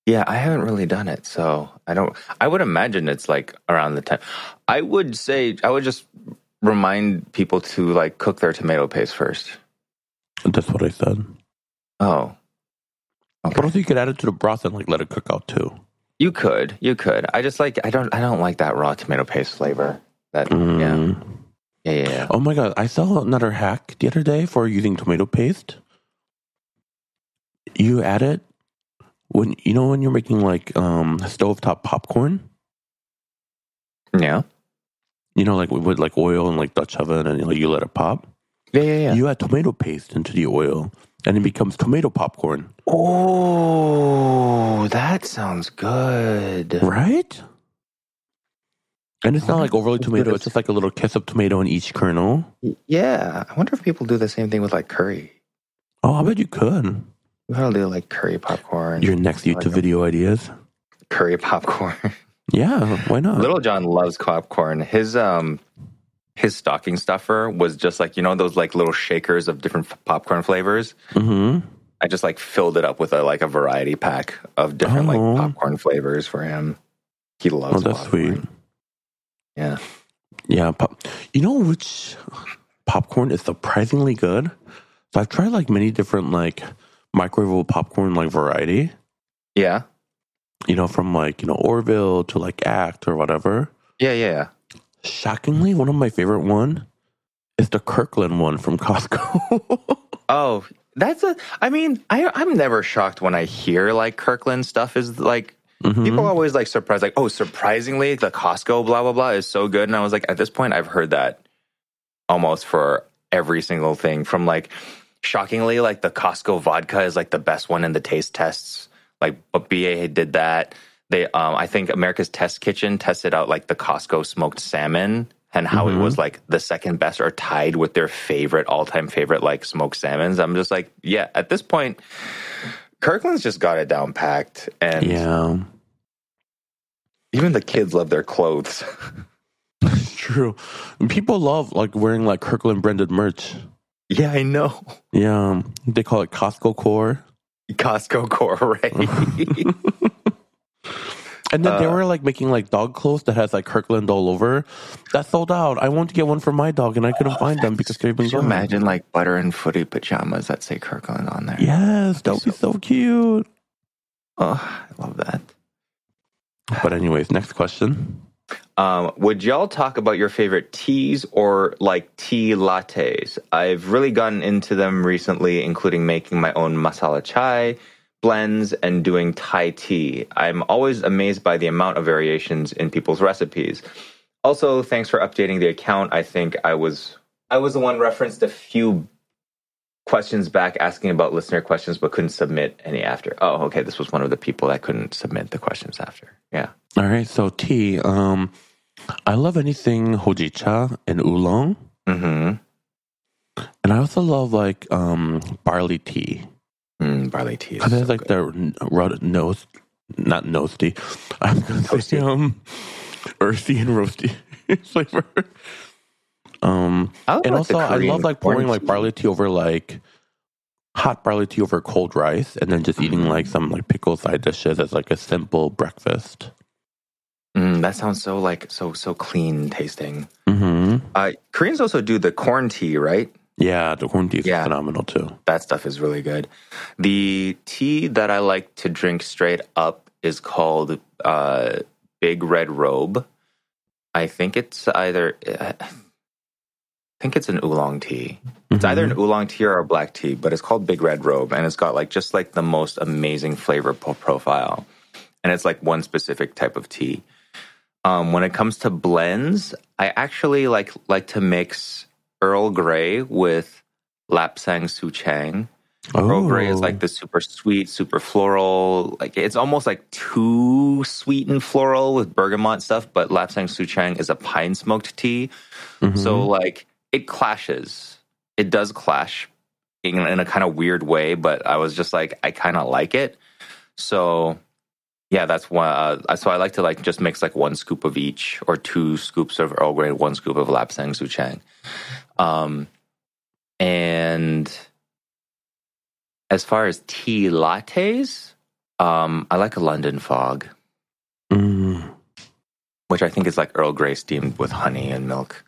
Yeah, I haven't really done it, so I don't. I would imagine it's like around the time. I would say I would just remind people to like cook their tomato paste first. That's what I said. Oh, But okay. also you could add it to the broth and like let it cook out too. You could, you could. I just like I don't I don't like that raw tomato paste flavor. That Mm. yeah, yeah, yeah. Oh my god, I saw another hack the other day for using tomato paste. You add it when you know when you're making like um stovetop popcorn, Yeah, you know, like with, with like oil and like Dutch oven and like, you let it pop. yeah, yeah, yeah. You add tomato paste into the oil and it becomes tomato popcorn. Oh, that sounds good. Right? And it's not like overly tomato, it's- it's just like a little kiss of tomato in each kernel. Yeah, I wonder if people do the same thing with like curry. Oh, I bet you could. We gotta do like curry popcorn. Your next YouTube video ideas. curry popcorn. Yeah, why not? Little John loves popcorn. His um his stocking stuffer was just like you know those like little shakers of different f- popcorn flavors. hmm I just like filled it up with a like a variety pack of different Oh. like popcorn flavors for him. He loves. Oh, that's popcorn. sweet. Yeah. Yeah, pop- you know which popcorn is surprisingly good? So I've tried like many different like microwavable popcorn like variety. Yeah. You know, from like you know Orville to like Act or whatever. Yeah. Yeah. yeah. Shockingly, one of my favorite one is the Kirkland one from Costco. Oh, that's a. I mean, I I'm never shocked when I hear like Kirkland stuff is like Mhm. people always like surprised like oh surprisingly the Costco blah blah blah is so good and I was like at this point I've heard that almost for every single thing from like shockingly like the Costco vodka is like the best one in the taste tests like but BA did that they um I think America's Test Kitchen tested out like the Costco smoked salmon and how it Mhm. was like the second best or tied with their favorite all-time favorite like smoked salmons I'm just like yeah at this point Kirkland's just got it down packed and yeah, even the kids love their clothes. it's true. People love like wearing like Kirkland branded merch. Yeah, I know. Yeah, they call it Costco Core. Costco core, right? And then they Uh, were like making like dog clothes that has like Kirkland all over. That sold out. I wanted to get one for my dog and I couldn't find them because they've been Could you gone. imagine like butter and footy pajamas that say Kirkland on there? Yes, that would be so cute. Oh, I love that. But anyways, next question. Um, would y'all talk about your favorite teas or like tea lattes? I've really gotten into them recently, including making my own masala chai blends and doing Thai tea. I'm always amazed by the amount of variations in people's recipes. Also, thanks for updating the account. I think I was I was the one referenced a few questions back asking about listener questions but couldn't submit any after. Oh, okay, this was one of the people that couldn't submit the questions after. Yeah. All right, so tea. Um, I love anything hojicha and oolong, Mhm. and I also love like um barley tea Mm, barley tea. Is because it's so like good. the n- ro- nose, not nosty. I'm gonna say um earthy and roasty flavor. Um, I and like, also I love like pouring like barley tea over like hot barley tea over cold rice, and then just eating Mm-hmm. like some like pickle side dishes as like a simple breakfast. Mm, that sounds so like so so clean tasting. hmm Uh, Koreans also do the corn tea, right? Yeah, the corn tea is Yeah. phenomenal too. That stuff is really good. The tea that I like to drink straight up is called uh, Big Red Robe. I think it's either. I think it's an oolong tea. It's either Mm-hmm. an oolong tea or a black tea, but it's called Big Red Robe, and it's got like just like the most amazing flavor profile, and it's like one specific type of tea. Um, when it comes to blends, I actually like like to mix Earl Grey with Lapsang Souchong. Earl Grey is Oh. like the super sweet, super floral. Like it's almost like too sweet and floral with bergamot stuff. But Lapsang Souchong is a pine smoked tea, Mhm. so like it clashes. It does clash in, in a kind of weird way, but I was just like I kind of like it. So yeah, that's one. Uh, so I like to like just mix like one scoop of each, or two scoops of Earl Grey, one scoop of Lapsang Souchong. Um, and as far as tea lattes, um, I like a London Fog, Mm. which I think is like Earl Grey steamed with honey and milk.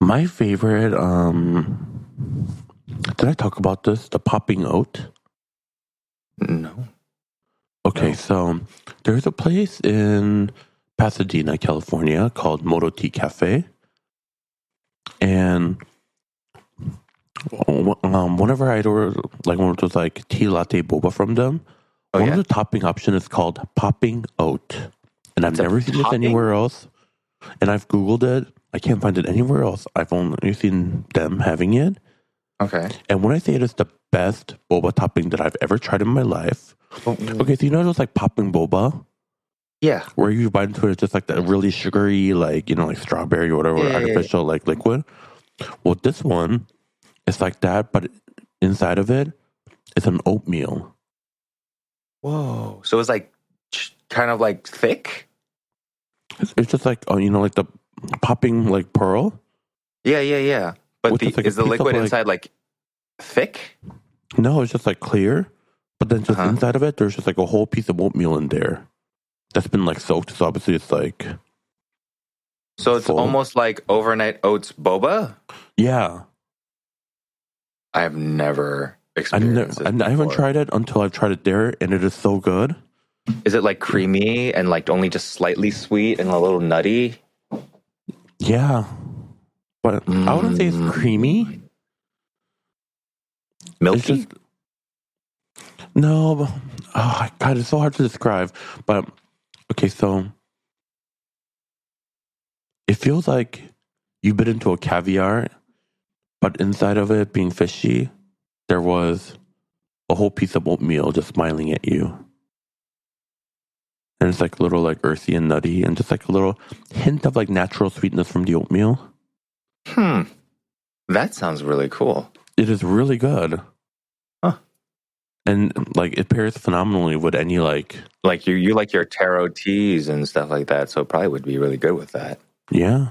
My favorite, um, did I talk about this? The popping oat. No. Okay, No. so there's a place in Pasadena, California called Moto Tea Cafe. And um, whenever I'd order like one of those like tea latte boba from them, Oh one yeah. of the topping option is called popping oat. And I've It's never seen this anywhere else. And I've Googled it. I can't find it anywhere else. I've only seen them having it. Okay. And when I say it is the best boba topping that I've ever tried in my life. Okay, so you know those like popping boba? Yeah. where you bite into it, it's just like that really sugary, like you know, like strawberry or whatever Yeah, yeah, yeah. artificial like liquid. Well, this one, it's like that, but inside of it, it's an oatmeal. Whoa. So it's like kind of like thick. It's, it's just like oh, you know, like the popping like pearl. Yeah, yeah, yeah. But the, like, is the liquid like- inside like thick? No, it's just like clear, but then just Uh-huh. inside of it, there's just like a whole piece of oatmeal in there that's been like soaked. So obviously, it's like So it's Full. almost like overnight oats boba. yeah. I have never ne- experienced I, this I haven't tried it until I've tried it there, and it is so good. Is it like creamy and like only just slightly sweet and a little nutty? Yeah, but I wouldn't say it's Mm. creamy. Milky? It's just no. but- Oh God, it's so hard to describe. But okay, so it feels like you bit into a caviar, but inside of it being fishy, there was a whole piece of oatmeal just smiling at you. And it's like a little like earthy and nutty, and just like a little hint of like natural sweetness from the oatmeal. hmm. That sounds really cool. It is really good. And like it pairs phenomenally with any like Like you, you like your taro teas and stuff like that, so it probably would be really good with that. yeah.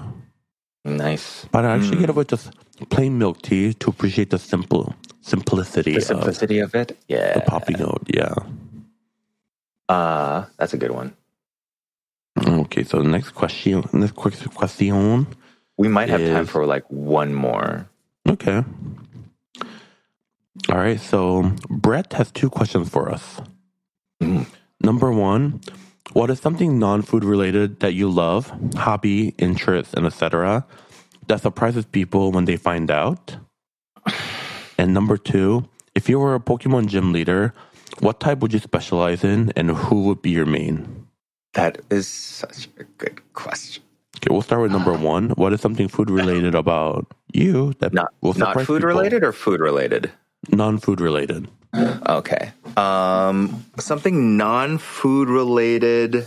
Nice. But I actually get it with just plain milk tea to appreciate the simple simplicity, The simplicity of, it. Yeah. the popping oat. Yeah. Uh, that's a good one. Okay, so the next question. Next quick question. We might have time for like one more. Okay. All right. So Brett has two questions for us. Mm. Number one, what is something non-food related that you love, hobby, interest, and etc. that surprises people when they find out? And number two, if you were a Pokemon gym leader, what type would you specialize in, and who would be your main? That is such a good question. Okay, we'll start with number one. What is something food related about you that Not will not food people? related or food related. Non-food related. Okay. Um, something non-food related.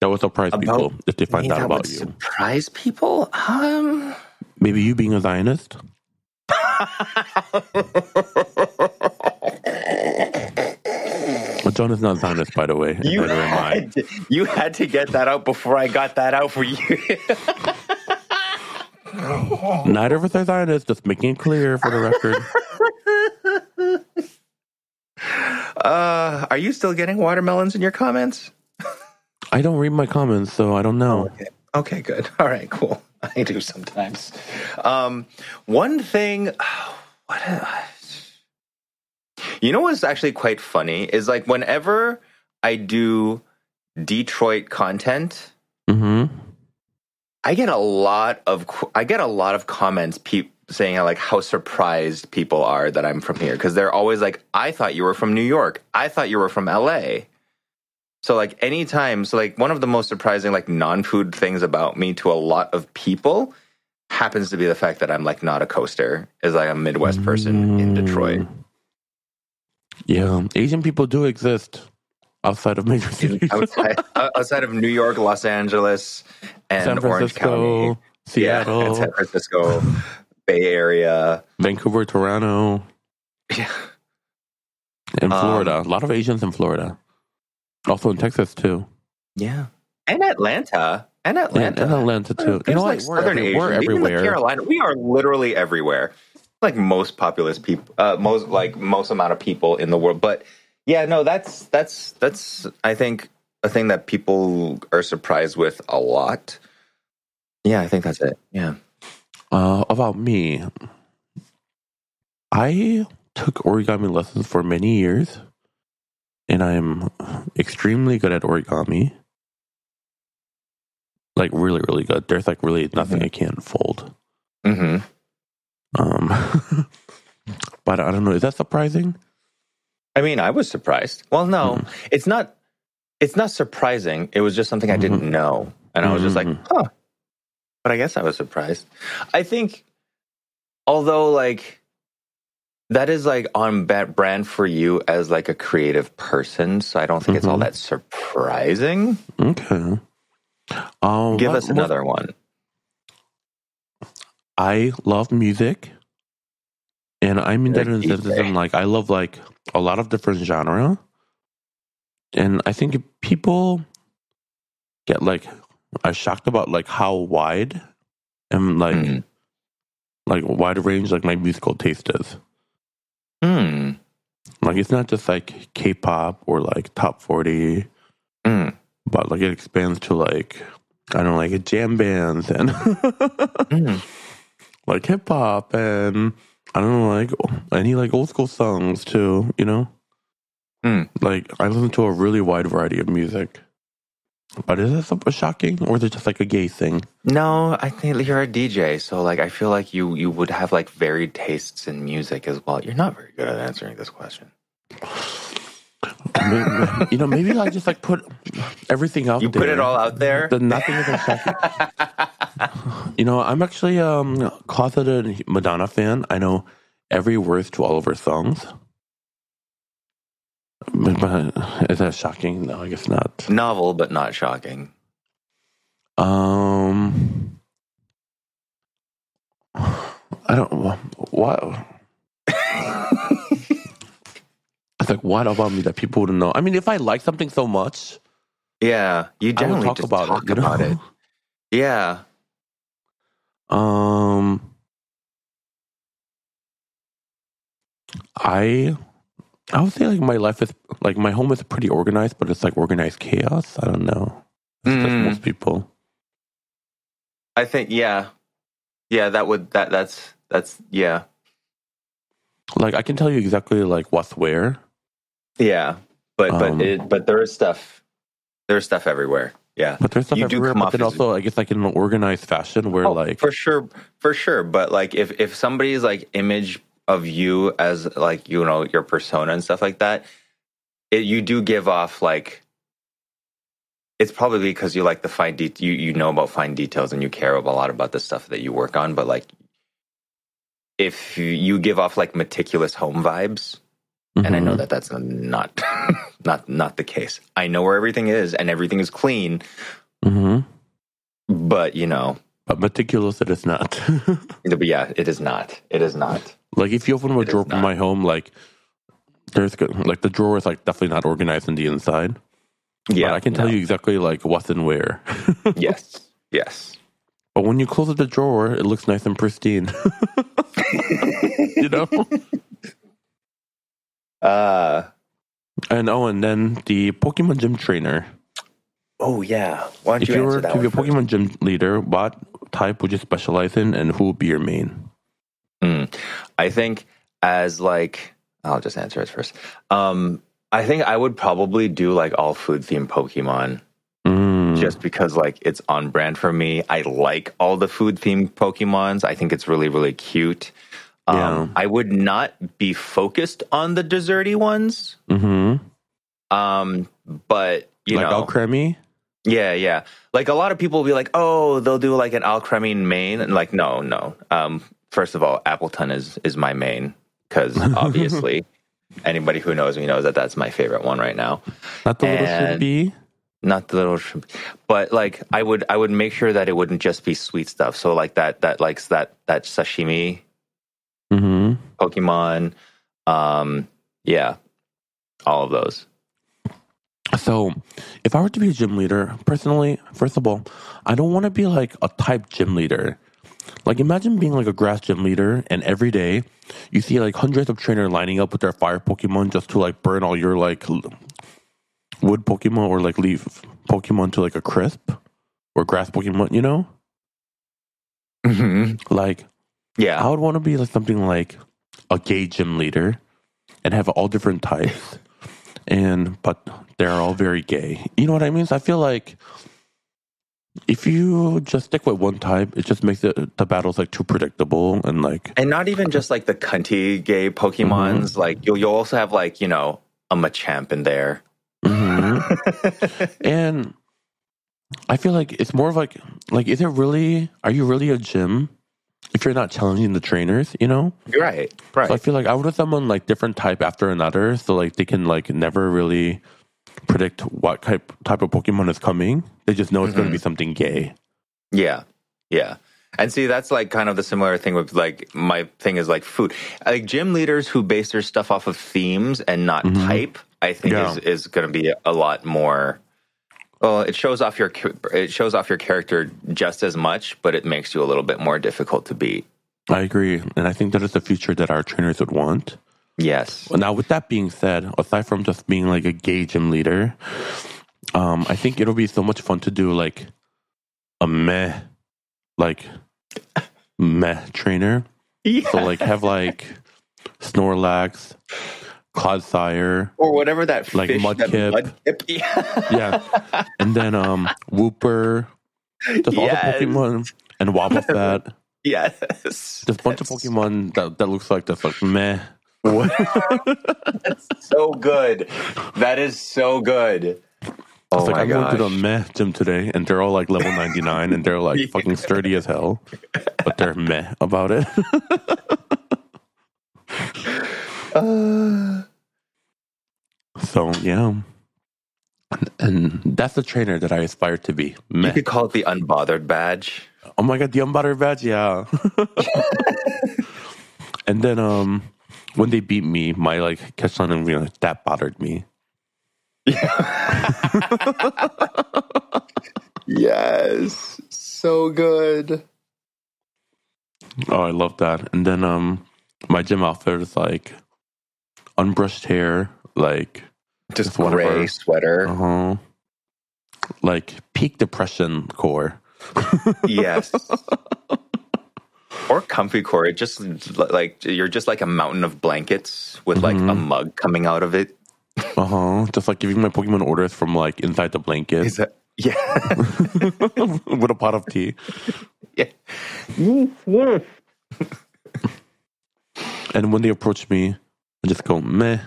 That would surprise About people if they find out that about you. Surprise people. Um. Maybe you being a Zionist. Well, Jon is not Zionist, by the way. You Neither am I. had, to, you had to get that out before I got that out for you. Neither of us are Zionists. Just making it clear for the record. uh, are you still getting watermelons in your comments? I don't read my comments, so I don't know. Okay. Okay, good. All right, cool. I do sometimes. Um, one thing, what? You know what's actually quite funny is like whenever I do Detroit content, mm-hmm. I get a lot of I get a lot of comments pe- saying like how surprised people are that I'm from here because they're always like I thought you were from New York. I thought you were from LA. So like anytime so like one of the most surprising like non-food things about me to a lot of people happens to be the fact that I'm like not a coaster is like a Midwest person in Detroit. Mm. Yeah, Asian people do exist outside of major cities. outside, uh, outside of New York, Los Angeles, and San Orange County, Seattle, yeah, and San Francisco, Bay Area. Vancouver, Toronto, Yeah. and Um, Florida. a lot of Asians in Florida. Also in Texas too. Yeah. And Atlanta. And And, Atlanta. and Atlanta too. You know like? We're, Southern every- Asian, we're even everywhere. Carolina. We are literally everywhere. Like most populous people, uh, most like most amount of people in the world. But yeah, no, that's that's that's I think a thing that people are surprised with a lot. Yeah, I think that's it. Yeah. Uh, about me, I took origami lessons for many years, and I'm extremely good at origami. Like really, really good. There's like really nothing Mhm. I can't fold. hmm Um, but I don't know. Is that surprising? I mean, I was surprised. Well, no, it's not. It's not surprising. It was just something I didn't know, and I was just like, Mhm. "Huh." But I guess I was surprised. I think, although like that is like on brand for you as like a creative person, so I don't think it's all Mhm. that surprising. Okay. Um, Give what- us another one. I love music, and I mean that in the sense DJ. in like I love like a lot of different genre, and I think people get like are shocked about like how wide and like Mm. like wide range like my musical taste is. Hmm. Like it's not just like K-pop or like top forty, Mm. but like it expands to like I don't know, like jam bands and Mm. like hip hop and I don't know, like any like old school songs too. You know, Hmm. like I listen to a really wide variety of music. But is that super shocking, or is it just like a gay thing? No, I think you're a DJ, so like I feel like you you would have like varied tastes in music as well. You're not very good at answering this question. Maybe- you know, maybe I just like put everything out. There. You put it all out there. Then nothing is shocking. you know, I'm actually um closeted Madonna fan. I know every word to all of her songs. But, is that shocking? No, I guess not. Novel, but not shocking. Um, I don't. What? It's like what about me that people wouldn't know? I mean, if I like something so much, Yeah, you I generally talk just about talk it. you know? about it. Yeah, Um, I I would say like my life is like my home is pretty organized, but it's like organized chaos. I don't know. Mm. most people. I think yeah, yeah. That would that that's that's yeah Like I can tell you exactly like what's where. yeah. But Um, but it but there is stuff. There's stuff everywhere. Yeah. But there's stuff You do everywhere. come But then also, I guess like in an organized fashion where Oh, like for sure, for sure. But like if if somebody's like image of you as like you know your persona and stuff like that, it, you do give off like. It's probably because you like the fine de- you you know about fine details and you care about a lot about the stuff that you work on. But like, if you, you give off like meticulous home vibes, and I know Mhm. that that's not not not the case. I know where everything is and everything is clean, Mhm. but you know, But meticulous, it is not. but yeah, it is not. It is not. Like if you open a It drawer in not. my home, like there's like the drawer is like definitely not organized on the inside. Yeah, but I can tell no. you exactly like what's and where. Yes. Yes. But when you close the drawer, it looks nice and pristine. you know. Uh And oh, and then the Pokemon gym trainer. oh yeah. Why don't If you, you were to be a one first? Pokemon gym leader, what type would you specialize in, and who would be your main? Mm. I think as like I'll just answer it first. Um I think I would probably do like all food themed Pokemon Mm. just because like it's on brand for me. I like all the food themed Pokemons. I think it's really, really cute. Um, I would not be focused on the desserty ones. hmm Um, but you like know, Alcremie? Yeah, yeah. Like a lot of people will be like, "Oh, they'll do like an Alcremie main," and like, no, no. Um, first of all, Appletun is is my main because obviously anybody who knows me knows that that's my favorite one right now. Not the little And- Shrimpy? Not the little, shrimp, but like I would I would make sure that it wouldn't just be sweet stuff. So like that that likes that that sashimi hmm Pokemon, um, yeah, all of those. So, if I were to be a gym leader, personally, first of all, I don't want to be like a type gym leader. Like, imagine being like a grass gym leader, and every day you see like hundreds of trainers lining up with their fire Pokemon just to like burn all your like wood Pokemon or like leaf Pokemon to like a crisp or grass Pokemon, you know? Mm-hmm. Like, Yeah, I would want to be like something like a gay gym leader and have all different types. and but they're all very gay. You know what I mean? So I feel like if you just stick with one type, it just makes it the battles like too predictable and like and not even just like the cunty gay Pokemons. Like you'll you'll also have like you know a Machamp in there. Mhm. and I feel like it's more of like like is it really are you really a gym if you're not challenging the trainers, you know? right, right. So I feel like I would have someone like different type after another, so like they can like never really predict what type type of Pokemon is coming. They just know it's going to be mm-hmm. something gay. Yeah. Yeah. And see, that's like kind of the similar thing with like my thing is like food. Like gym leaders who base their stuff off of themes and not mm-hmm. type, I think Yeah. is, is going to be a lot more. Well, it shows off your it shows off your character just as much, but it makes you a little bit more difficult to beat. I agree, and I think that is the future that our trainers would want. Yes. Now, with that being said, aside from just being like a gay gym leader, um, I think it'll be so much fun to do like a meh, like meh trainer. Yeah. So like have like Snorlax, Clodsire, or whatever that like Mudkip. Mudkip. Yeah. yeah, and then um Wooper, just all the Pokemon and Wobbuffet. yes. Just a bunch of Pokemon that, that looks like just like meh. so good. That is so good. Oh It's like my I'm going to the meh gym today, and they're all like level 99, and they're like fucking sturdy as hell, but they're meh about it. so yeah, and, and that's the trainer that I aspire to be. You could call it the unbothered badge. Oh my god, the unbothered badge, yeah. and then um, when they beat me, my like catch on and you know, that bothered me. Yeah. Yes. So good. Oh, I love that. And then um, my gym outfit is like unbrushed hair, like Just gray our- sweater. uh huh, like peak depression core. yes. Or comfy core. It just like you're just like a mountain of blankets with like a mug coming out of it. Uh huh. Just like giving my Pokemon orders from like inside the blanket Is that yeah. with a pot of tea. yeah. And when they approach me, I just go meh.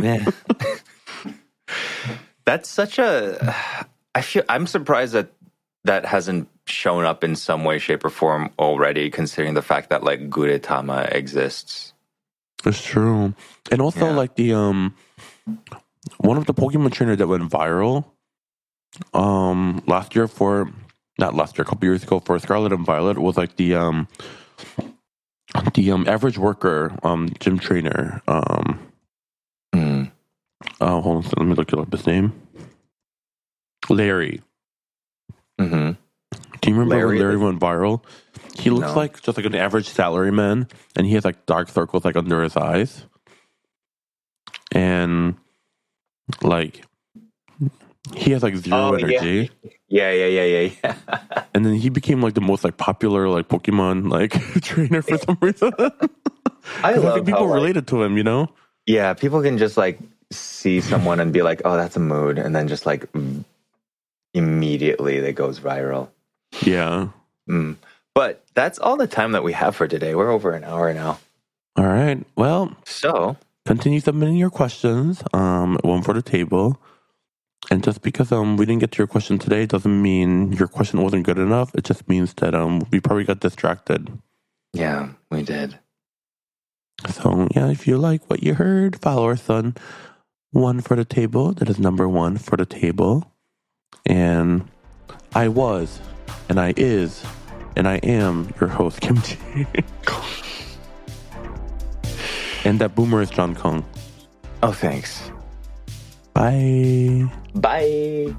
Yeah. That's such a. I feel I'm surprised that that hasn't shown up in some way, shape, or form already, considering the fact that like Gudetama exists. It's true. And also Yeah. like the um one of the Pokemon trainer that went viral um last year for not last year, a couple years ago for Scarlet and Violet was like the um the um average worker um gym trainer. Um Mm. oh hold on, let me look up his name. Larry. Hmm Do you remember Larry? when Larry went viral? He looks No. like just like an average salaryman, and he has like dark circles like under his eyes, and like he has like zero Oh, energy. Yeah, yeah, yeah, yeah, yeah. And then he became like the most like popular like Pokemon like trainer for some reason. I love think people how, like, related to him, you know. Yeah, people can just like see someone and be like, "Oh, that's a mood," and then just like immediately that goes viral. Yeah. Mm. But that's all the time that we have for today. We're over an hour now. All right. Well, So, continue submitting your questions. Um, one for the table. And just because um we didn't get to your question today doesn't mean your question wasn't good enough. It just means that um we probably got distracted. yeah, we did. So yeah, if you like what you heard, follow us on one for the table. That is number one for the table. And I was, and I is, and I am your host Kim Kimchi. and that boomer is Jon Kung. Oh, thanks. Bye. Bye.